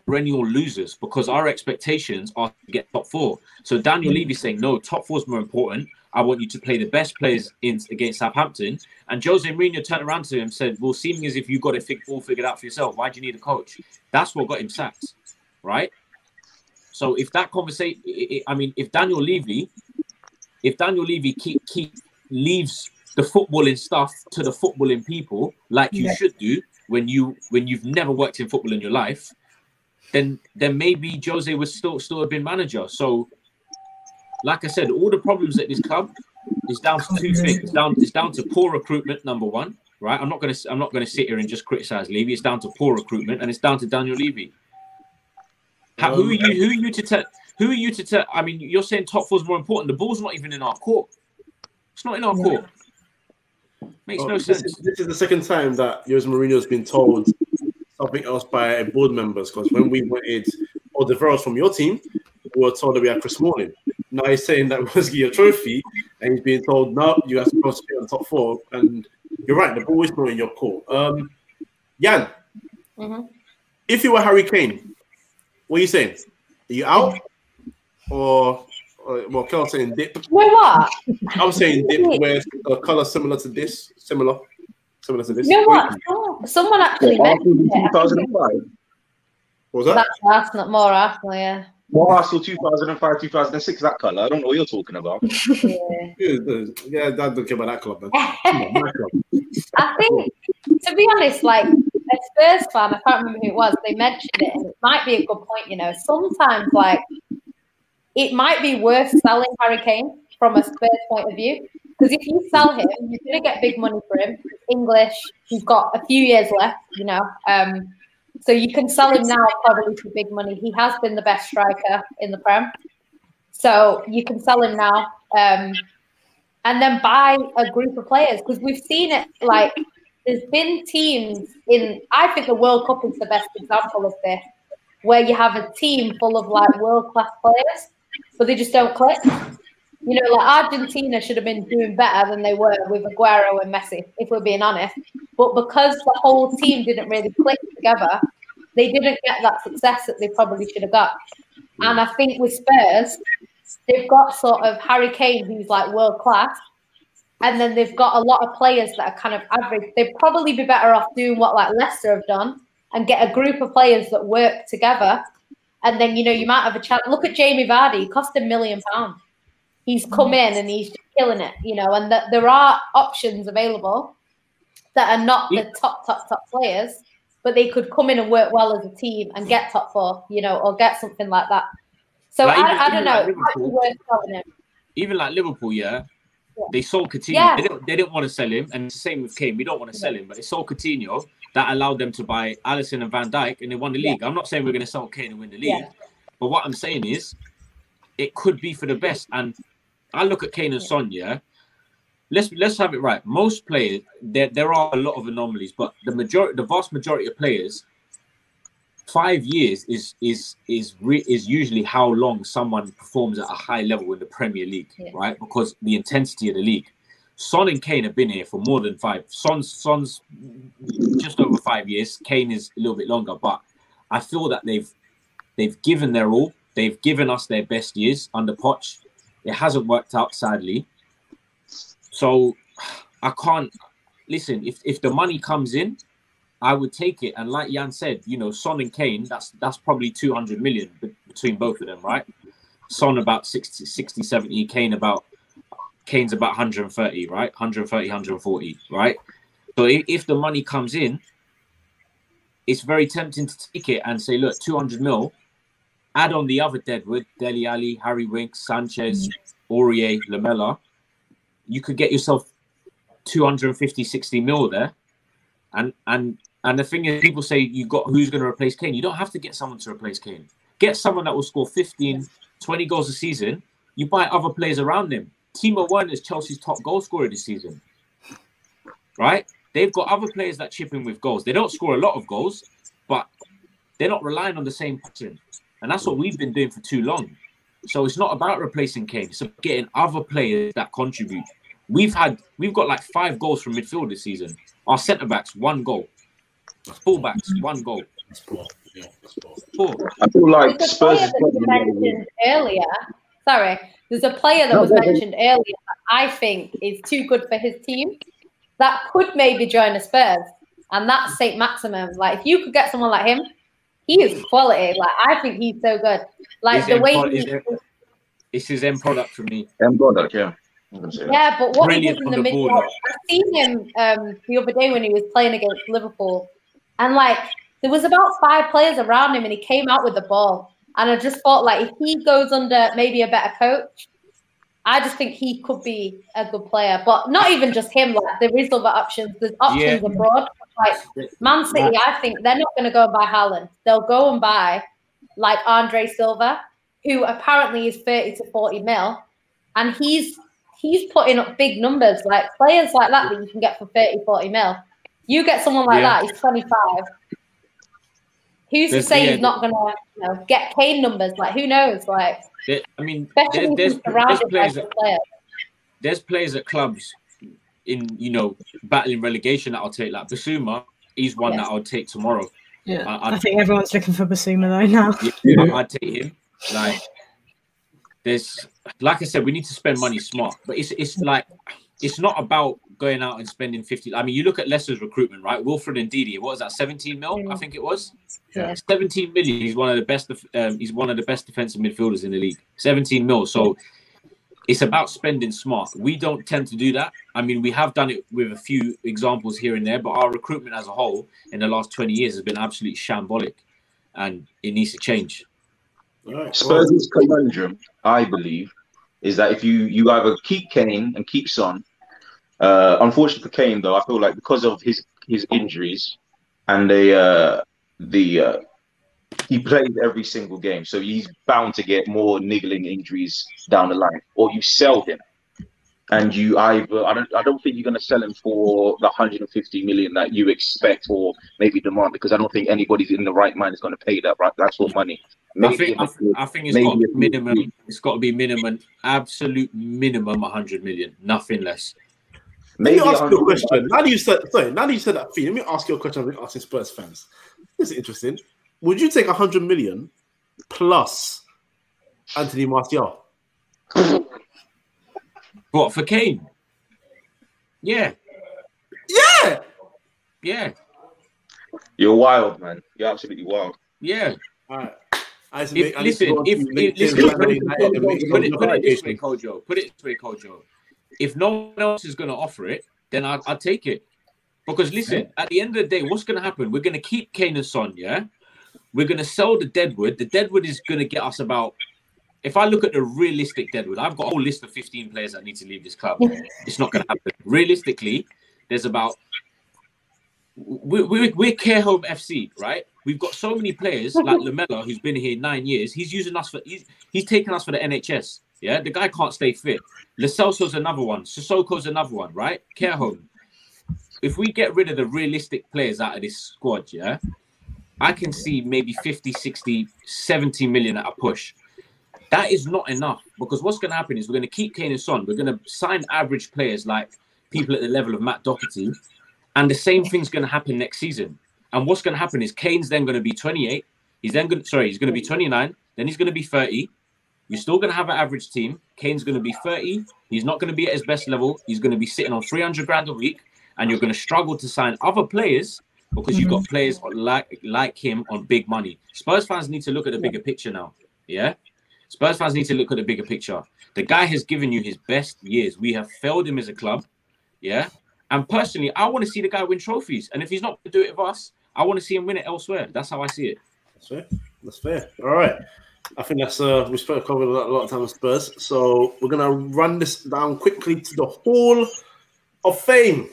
perennial losers because our expectations are to get top four. So Daniel Levy saying no, top four is more important. I want you to play the best players in against Southampton. And Jose Mourinho turned around to him and said, "Well, seeming as if you've got it fig- all figured out for yourself, why do you need a coach?" That's what got him sacked, right? So if that conversation, I mean, if Daniel Levy, if Daniel Levy keep keep leaves the footballing stuff to the footballing people, like you Yeah. should do when you when you've never worked in football in your life, then then maybe Jose would still still have been manager. So, like I said, all the problems at this club is down to two things. It's down it's down to poor recruitment, number one. Right, I'm not gonna I'm not gonna sit here and just criticize Levy. It's down to poor recruitment, and it's down to Daniel Levy. How, who are you? Who are you to tell? Who are you to tell? I mean, you're saying top four is more important. The ball's not even in our court. It's not in our Yeah. court. Makes Oh, no this, sense. is, this is the second time that Jose Mourinho has been told something else by board members. Because when we wanted Alderweireld from your team, we were told that we had Chris Smalling. Now he's saying that we must get a trophy, and he's being told, no, you have to concentrate on the top four. And you're right, the ball is not in your court. Um, Jan, Mhm. if you were Harry Kane, what are you saying? Are you out? Or, or well, Kel's saying dip. You know what? I'm saying dip, where a color similar to this, similar, similar to this. You know what? Someone- Someone actually mentioned it. 2005. What was that? That's Arsenal, more Arsenal, yeah. More Arsenal 2005, 2006, that colour. I don't know what you're talking about. yeah. Yeah, yeah, I don't care about that club, man. Come on, my club. I think, to be honest, like a Spurs fan, I can't remember who it was, they mentioned it, and it might be a good point, you know. Sometimes, like, it might be worth selling Harry Kane from a Spurs point of view. Because if you sell him, you're going to get big money for him. English, he's got a few years left, you know. Um, so you can sell him now probably for big money. He has been the best striker in the Prem. So you can sell him now. Um, and then buy a group of players because we've seen it like there's been teams in I think the World Cup is the best example of this, where you have a team full of like world class players, but they just don't click. You know, like Argentina should have been doing better than they were with Aguero and Messi, if we're being honest. But because the whole team didn't really click together, they didn't get that success that they probably should have got. And I think with Spurs, they've got sort of Harry Kane, who's like world class, and then they've got a lot of players that are kind of average. They'd probably be better off doing what like Leicester have done and get a group of players that work together. And then you know you might have a chance. Look at Jamie Vardy; cost a million pounds. He's come in and he's just killing it, you know. And that there are options available that are not the top, top, top players, but they could come in and work well as a team and get top four, you know, or get something like that. So Like, I, even- I don't know. like it Liverpool. worth him. Even like Liverpool, yeah, Yeah. they sold Coutinho. Yeah. They didn't. They didn't want to sell him, and it's the same with Kane. We don't want to sell him, but they sold Coutinho. That allowed them to buy Alisson and Van Dijk, and they won the Yeah. league. I'm not saying we're going to sell Kane and win the league, Yeah. but what I'm saying is, it could be for the best. And I look at Kane and Son, yeah. let's let's have it right. Most players, there there are a lot of anomalies, but the majority, the vast majority of players, five years is is is re, is usually how long someone performs at a high level in the Premier League, Yeah. right? Because the intensity of the league. Son and Kane have been here for more than five. Son's Son's just over five years. Kane is a little bit longer, but I feel that they've they've given their all. They've given us their best years under Poch. It hasn't worked out, sadly. So I can't listen. If if the money comes in, I would take it. And like Jan said, you know, Son and Kane, that's that's probably 200 million between both of them, right? Son about 60, 60 70, Kane about Kane's about 130, right? 130, 140, right? So if, if the money comes in, it's very tempting to take it and say, look, 200 mil, add on the other Deadwood, Dele Alli, Harry Winks, Sanchez, Aurier, Lamela, you could get yourself 250, 60 mil there. And and and the thing is, people say you got who's going to replace Kane. You don't have to get someone to replace Kane. Get someone that will score 15, 20 goals a season. You buy other players around him. Timo Werner is Chelsea's top goal scorer this season. Right? They've got other players that chip in with goals. They don't score a lot of goals, but they're not relying on the same pattern. And that's what we've been doing for too long. So it's not about replacing Kane. It's about getting other players that contribute. We've had we've got like five goals from midfield this season. Our centre backs, one goal. Fullbacks, one goal. That's poor. Yeah, that's poor. Four. I feel like There's Spurs. is that you mentioned earlier. Sorry, there's a player that No, was go ahead. mentioned earlier that I think is too good for his team. That could maybe join the Spurs, and that's Saint-Maximin. Like if you could get someone like him, he is quality. Like I think he's so good. Like Is the way qual- he, is it- It's his end product for me. I'm product, yeah. I'm gonna say that. yeah, but what Brilliant he does in the the ball, middle. I seen him um, the other day when he was playing against Liverpool, and like there was about five players around him, and he came out with the ball. And I just thought, like, if he goes under maybe a better coach, I just think he could be a good player. But not even just him. Like, there is other options. There's options Yeah. abroad. Like Man City, I think they're not going to go and buy Haaland. They'll go and buy like Andre Silva, who apparently is 30 to 40 mil, and he's he's putting up big numbers. Like players like that that you can get for 30, 40 mil. You get someone like Yeah. that, he's 25. Who's to say yeah. he's not gonna you know, get Kane numbers? Like who knows? Like There- I mean, especially there, there's, there's players players. there's players at clubs in you know battling relegation that I'll take. Like Bissouma, he's one Yes. that I'll take tomorrow. Yeah, I- I, I- think everyone's looking for Bissouma though now. Yeah, I- I'd take him. Like there's like I said, we need to spend money smart, but it's it's like it's not about going out and spending 50. I mean, you look at Leicester's recruitment, right? Wilfred Ndidi, what was that? 17 mil, I think it was. Yeah. 17 million. He's one of the best. Um, he's one of the best defensive midfielders in the league. 17 mil. So it's about spending smart. We don't tend to do that. I mean, we have done it with a few examples here and there, but our recruitment as a whole in the last 20 years has been absolutely shambolic, and it needs to change. All right. Spurs' conundrum, I believe, is that if you you either keep Kane and keep Son, uh, unfortunately for Kane though, I feel like because of his his injuries and the uh, the uh, he plays every single game, so he's bound to get more niggling injuries down the line. Or you sell him, and you either I don't I don't think you're going to sell him for the 150 million that you expect or maybe demand because I don't think anybody's in the right mind is going to pay that right that sort of money. I think I, th- I think it's maybe got to be few minimum. weeks. It's got to be minimum, absolute minimum, 100 million, nothing less. Let maybe me ask you a question. Now that you said, sorry, now that you said that fee, let me ask you a question. I've been asking Spurs fans. This is interesting. Would you take 100 million plus Anthony Martial? What for Kane? Yeah, Yeah. yeah, You're wild, man. You're absolutely wild. yeah. All right. I need to If, make- I need to listen, if, if listen, put it, United and make put it, put it this way, notifications. Kojo. Put it this way, Kojo. If no one else is going to offer it, then I, I'll take it. Because listen, at the end of the day, what's going to happen? We're going to keep Kane and Son, yeah? We're going to sell the Deadwood. The Deadwood is going to get us about. If I look at the realistic Deadwood, I've got a whole list of 15 players that need to leave this club. It's not going to happen. Realistically, there's about. we- we- we're Care Home FC, right? We've got so many players like Lamela, who's been here nine years. He's using us for he's, he's taking us for the NHS. Yeah, the guy can't stay fit. Lo Celso's another one. Sissoko's another one, right? Care home. If we get rid of the realistic players out of this squad, yeah, I can see maybe 50, 60, 70 million at a push. That is not enough because what's going to happen is we're going to keep Kane and Son. We're going to sign average players like people at the level of Matt Doherty, and the same thing's going to happen next season. And what's going to happen is Kane's then going to be 28. He's then going to, sorry, he's going to be 29. Then he's going to be 30. You're still going to have an average team. Kane's going to be 30. He's not going to be at his best level. He's going to be sitting on 300 grand a week, and you're going to struggle to sign other players because you've got players like like him on big money. Spurs fans need to look at the bigger picture now. Yeah, Spurs fans need to look at the bigger picture. The guy has given you his best years. We have failed him as a club. Yeah, and personally, I want to see the guy win trophies. And if he's not going to do it with us, I want to see him win it elsewhere. That's how I see it. That's fair. That's fair. All right. I think that's uh we spoke covered a lot, a lot of time with Spurs. So we're gonna run this down quickly to the Hall of Fame.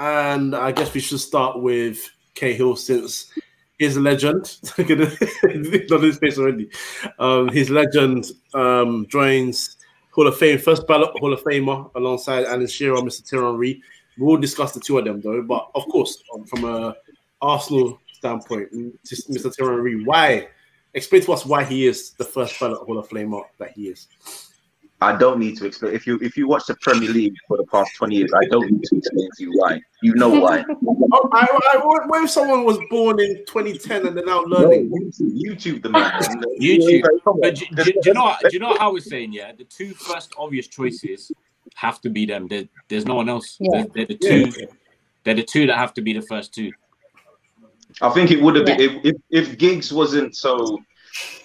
And I guess we should start with Cahill since he's a legend. Not his face already. Um, his legend um, joins Hall of Fame, first ballot Hall of Famer alongside Alan Shearer, Mr. Thierry Henry. We will discuss the two of them though, but of course, um, from a Arsenal standpoint, Mr. Thierry Henry, why? Explain to us why he is the first ballot Hall of Famer that he is. I don't need to explain. If you if you watch the Premier League for the past twenty years, I don't need to explain to you why. You know why. Oh, I, I, what if someone was born in 2010 and they're now learning? YouTube, YouTube the man. YouTube. But do, do, do you know what, do you know what I was saying? Yeah, the two first obvious choices have to be them. There, there's no one else. Yeah. They're, they're the two. Yeah. They're the two that have to be the first two. I think it would have been Yeah. if, if if Giggs wasn't so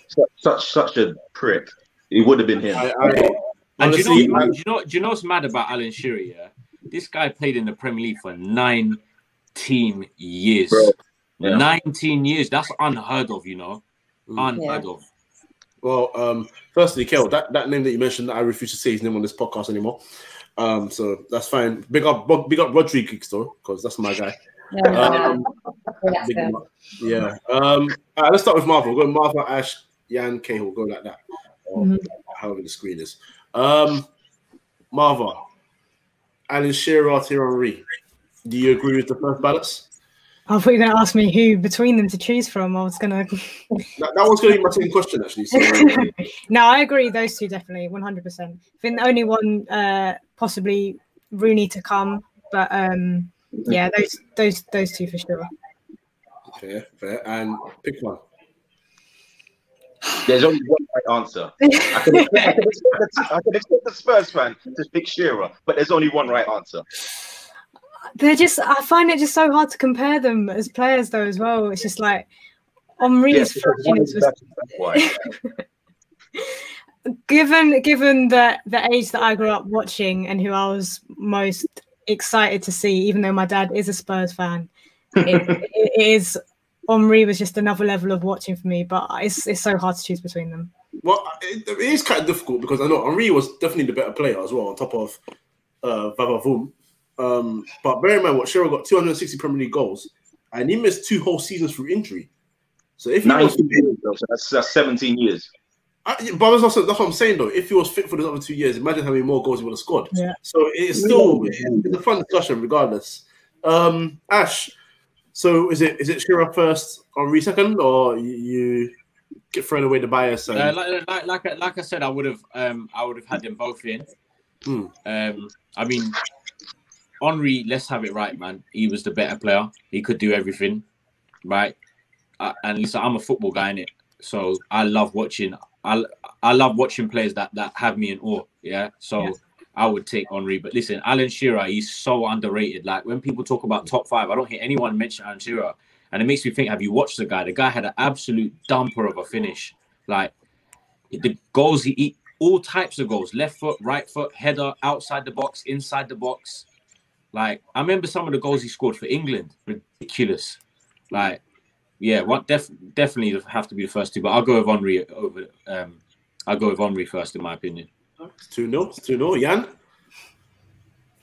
such such, such a prick, it would have been him. I, I, And do honestly, you know, I- do you know, do you know what's mad about Alan Shearer? Yeah, this guy played in the Premier League for 19 years. Bro, yeah. 19 years. That's unheard of, you know. Mm. Unheard of. Well, um, firstly, Kel, that, that name that you mentioned, I refuse to say his name on this podcast anymore. Um, so that's fine. Big up, big up Rodriguez though, because that's my guy. Yeah. Um, That's big it. him up. yeah. Um, all right, let's start with Marva. Go Marva, Ash, Jan, Cahill. Go like that. Or Mhm. however the screen is. Um, Marva, Alan Shearer, Thierry Henry. Do you agree with the first ballots? I thought you were going to ask me who between them to choose from. I was going to. That, that was going to be my second question, actually. So, no, I agree. Those two definitely, one hundred percent. I think the only one uh, possibly Rooney to come, but um, yeah, those those those two for sure. fair, fair. And pick one. There's only one right answer. I can, expect, I, can expect the, I can expect the Spurs fan to pick Shearer, but there's only one right answer. They're just. I find it just so hard to compare them as players, though. As well, it's just like Henry's Yes, one flashiness is was that's why. given given the the age that I grew up watching and who I was most excited to see, even though my dad is a Spurs fan, it, it is Henry was just another level of watching for me. But it's it's so hard to choose between them. Well, it, it is kind of difficult because I know Henry was definitely the better player as well, on top of uh, Vavavoom. Um, but bear in mind what Shearer got 260 Premier League goals, and he missed two whole seasons through injury. So if he was, 19 years, though, so that's, that's 17 years. I, but that's, also, that's what I'm saying though. If he was fit for the other two years, imagine how many more goals he would have scored. Yeah. So it's still it's a fun discussion regardless. Um, Ash, so is it is it Shearer first, Henry second, or you, get thrown away the bias? And, Uh, like, like, like, I- like I said, I would have, um, I would have had them both in. Hmm. Um, I mean, Henry, let's have it right, man. He was the better player. He could do everything, right? Uh, and listen, I'm a football guy in it, so I love watching. I I love watching players that that have me in awe. Yeah, so. Yeah. I would take Henry, but listen, Alan Shearer, he's so underrated. Like when people talk about top five, I don't hear anyone mention Alan Shearer, and it makes me think: Have you watched the guy? The guy had an absolute dumper of a finish. Like the goals he eat, all types of goals: left foot, right foot, header, outside the box, inside the box. Like I remember some of the goals he scored for England, ridiculous. Like, yeah, what def- definitely have to be the first two, but I'll go with Henry over. Um, I'll go with Henry first, in my opinion. It's 2 0. It's 2 0. Jan?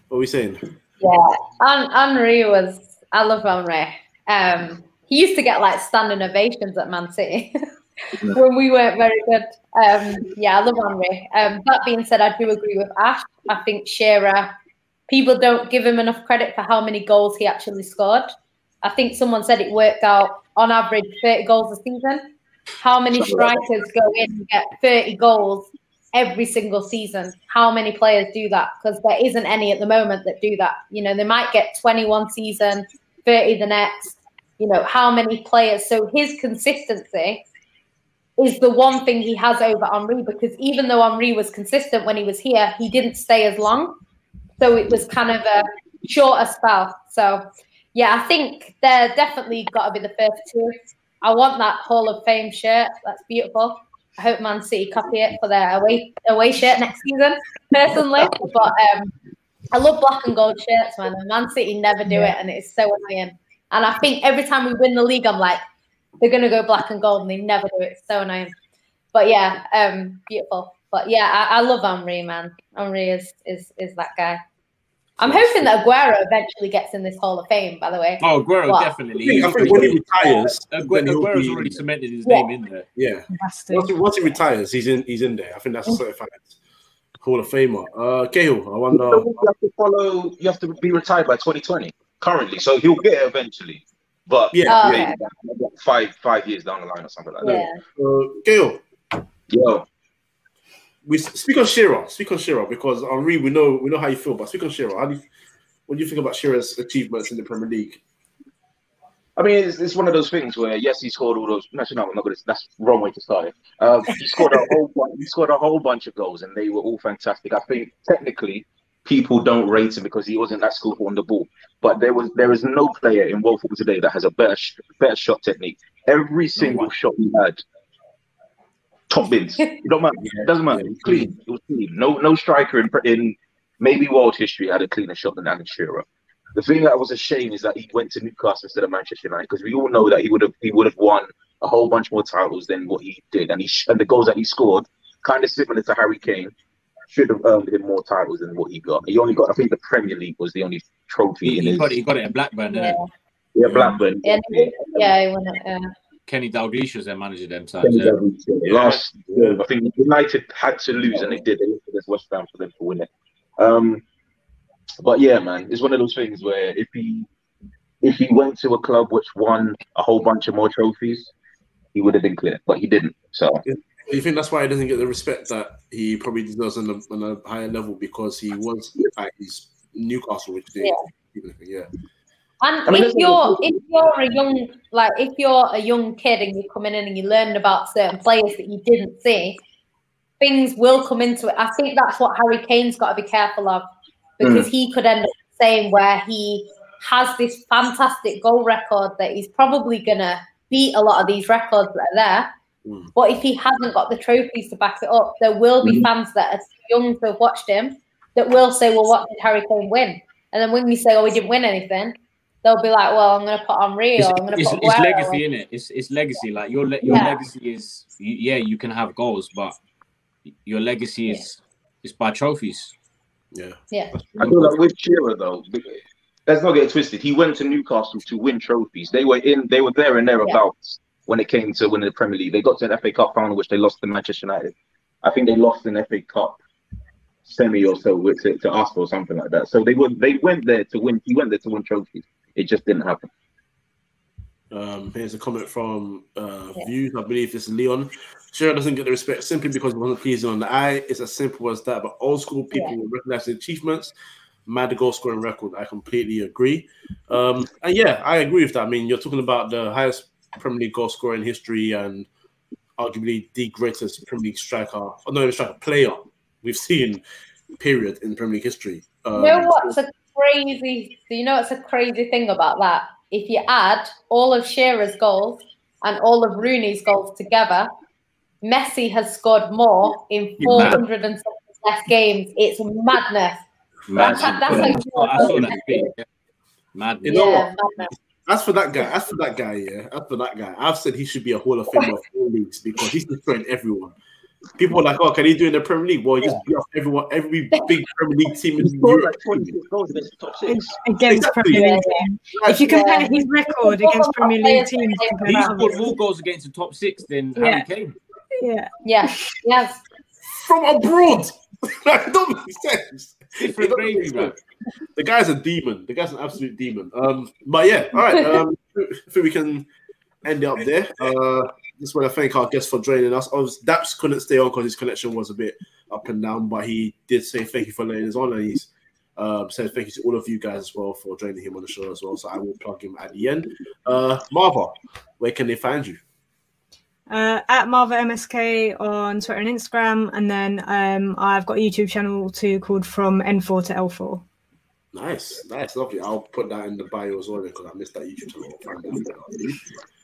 What are we saying? Yeah, Hen- Henry was. I love Henry. Um, he used to get like standing ovations at Man City. when we weren't very good. Um, yeah, I love Henry. Um, that being said, I do agree with Ash. I think Shearer, people don't give him enough credit for how many goals he actually scored. I think someone said it worked out on average 30 goals a season. How many strikers go in and get 30 goals every single season? How many players do that? Because there isn't any at the moment that do that. You know, they might get 21 season, 30 the next. You know, how many players? So his consistency is the one thing he has over Henry because even though Henry was consistent when he was here, he didn't stay as long. So it was kind of a shorter spell. So yeah, I think they're definitely got to be the first two. I want that Hall of Fame shirt. That's beautiful. I hope Man City copy it for their away away shirt next season, personally. But um, I love black and gold shirts, man. And Man City never do it, and it's so annoying. And I think every time we win the league, I'm like, they're gonna go black and gold, and they never do it. It's so annoying. But yeah, um, beautiful. But yeah, I, I love Henry, man. Henry is is is that guy. I'm hoping that Aguero eventually gets in this Hall of Fame. By the way. Oh, Aguero What? definitely. I think when he retires, Aguero, Aguero's already cemented his Yeah. name in there. yeah. Has. Once he, once he retires, he's in. He's in there. I think that's a certified Hall of Famer. Uh, Cahill, I wonder. you have to follow. You have to be retired by 2020 currently, so he'll get it eventually. But Yeah, Oh, yeah, okay. five five years down the line or something like Yeah. that. Uh, Gail, Yo, we speak on Shearer. Speak on Shearer because Henry, we know we know how you feel, but speak on Shearer. How do you, what do you think about Shearer's achievements in the Premier League? I mean, it's, it's one of those things where yes, he scored all those. Actually, no, I'm not gonna. That's wrong way to start it. Um, he scored a whole. bunch- He scored a whole bunch of goals, and they were all fantastic. I think technically, people don't rate him because he wasn't that skillful on the ball. But there was there is no player in world football today that has a better better shot technique. Every single shot he had, top bins. It don't matter. It doesn't matter. It was clean. It was clean. No no striker in in maybe world history had a cleaner shot than Alan Shearer. The thing that was a shame is that he went to Newcastle instead of Manchester United because we all know that he would have he would have won a whole bunch more titles than what he did, and he sh- and the goals that he scored, kind of similar to Harry Kane, should have earned him more titles than what he got. He only got, I think, the Premier League was the only trophy He, in he his got it. He got it at Blackburn. Yeah. didn't yeah Blackburn. Yeah, yeah, he won it. Yeah. He? Kenny Dalglish was their manager them times. Kenny Yeah. Dalglish, yeah. Last, year, I think United had to lose, and they did. They looked against West Ham for them to win it. Um, but yeah, man, it's one of those things where if he if he went to a club which won a whole bunch of more trophies, he would have been clear, but he didn't. So Do you think that's why he doesn't get the respect that he probably deserves on a, on a higher level because he was at his Newcastle, which they, yeah. And I mean, if you're a- if you're a young like if you're a young kid and you're coming in and you're learning about certain players that you didn't see, things will come into it. I think that's what Harry Kane's got to be careful of because he could end up saying where he has this fantastic goal record that he's probably gonna beat a lot of these records that are there. Mm. But if he hasn't got the trophies to back it up, there will be Mhm. fans that are young to have watched him that will say, "Well, what did Harry Kane win?" And then when we say, "Oh, he didn't win anything," they'll be like, "Well, I'm going to put Henry It's, I'm going to it's, put it's legacy, in it? It's it's legacy. Like your le- your Yeah. legacy is yeah, you can have goals, but your legacy is is by trophies. Yeah. Yeah, I feel like with Shearer though, let's not get it twisted. He went to Newcastle to win trophies. They were in, they were there and thereabouts when it came to winning the Premier League. They got to an FA Cup final, which they lost to Manchester United. I think they lost an FA Cup semi or so with to, to us or something like that. So they were they went there to win. He went there to win trophies. It just didn't happen. Um, here's a comment from uh, Yeah. Views. I believe this is Leon. Shearer doesn't get the respect simply because he wasn't pleasing on the eye. It's as simple as that. But old school people Yeah. will recognize the achievements. Mad goal scoring record. I completely agree. Um, and yeah, I agree with that. I mean, you're talking about the highest Premier League goal scorer in history and arguably the greatest Premier League striker, or not even striker, player we've seen, period, in Premier League history. Um, you know what's a crazy? Do you know it's a crazy thing about that? If you add all of Shearer's goals and all of Rooney's goals together, Messi has scored more in You're 400 and something less games. It's madness. Mad. That's- that's like- saw- I saw that Mad. You know yeah, madness. As for that guy, as for that guy, yeah, as for that guy, I've said he should be a Hall of Famer of all leagues because he's destroying everyone. People were like, "Oh, can he do it in the Premier League?" Well, he just beat off everyone, every big Premier League team in Europe. like against the top six. against Exactly. Premier League teams. If you compare his record against Premier League teams compared He scored more goals against the top six than Yeah. Harry Kane. yeah, Yeah, yes. from abroad. that don't make sense. It Different don't gravy, make The guy's a demon. The guy's an absolute demon. Um, but yeah, all right. Um, I think we can end it up there. Uh, just want to thank our guests for joining us. Obviously, Daps couldn't stay on because his connection was a bit up and down, but he did say thank you for letting us on, and he's um, said thank you to all of you guys as well for joining him on the show as well. So I will plug him at the end. Uh, Marva, where can they find you? uh, at Marva MSK on Twitter and Instagram, and then um, I've got a YouTube channel too called From N4 to L4. Nice, nice, lovely. I'll put that in the bio as well because I missed that YouTube channel.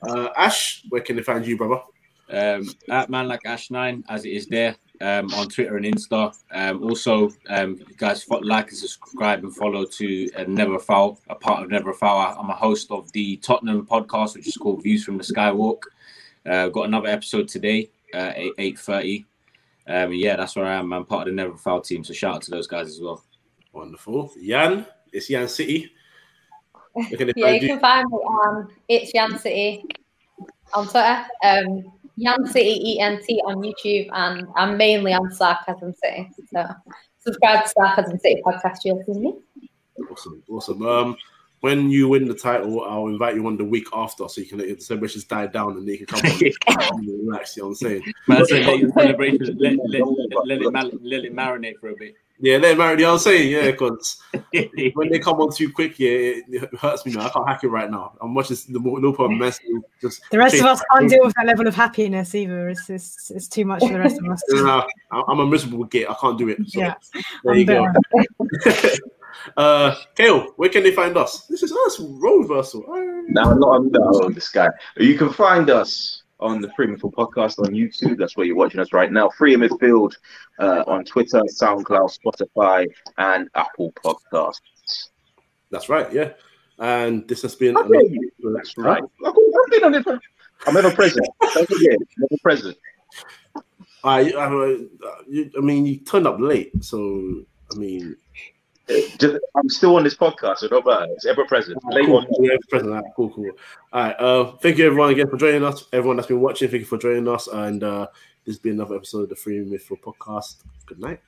Uh, Ash, where can they find you, brother? um, at man like Ash Nine as it is there um, on Twitter and Insta. Um, also, um, guys like and subscribe and follow to uh, Never Foul, a part of Never Foul. I'm a host of the Tottenham podcast, which is called Views from the Skywalk. Uh, got another episode today, uh, eight thirty. Um, yeah, that's where I am. I'm part of the Never Foul team, so shout out to those guys as well. Wonderful. Yan, it's Yan City. Where can they Yeah, you you? can find me on It's Yan City on Twitter. Um, Yan City ENT on YouTube, and I'm mainly on Sarcasm City. So subscribe to Sarcasm City podcast. You'll see me. Awesome, awesome. Um, when you win the title, I'll invite you on the week after so you can let the celebrations die down and they can come on and relax. You know what I'm saying? Man, so let your celebrations let, let, let, let it let it marinate for a bit. Yeah, let marry. You know what I'm saying? Yeah, because when they come on too quick, yeah, it, it hurts me, man. I can't hack it right now. I'm watching the Liverpool mess. Just The rest of us can't deal with that level of happiness either. It's, it's, it's too much for the rest of us. Nah, I- I'm a miserable git. I can't do it. So Yeah, there I'm you go. uh, Kale, where can they find us? This is us, role reversal. Now, not on no, this guy. You can find us on the Free Midfield podcast on YouTube. That's where you're watching us right now. Free Midfield uh, on Twitter, SoundCloud, Spotify, and Apple Podcasts. That's right, yeah. And this has been. You? That's right. I've been on it. I'm ever present. Forget, never present. I, I, I mean, you turned up late, so I mean, I'm still on this podcast, so don't. It's ever present. Late cool, on. Yeah, present. Right, cool, cool. All right. Uh, thank you, everyone, again for joining us. Everyone that's been watching, thank you for joining us. And uh, this has been another episode of the Free Midfield Podcast. Good night.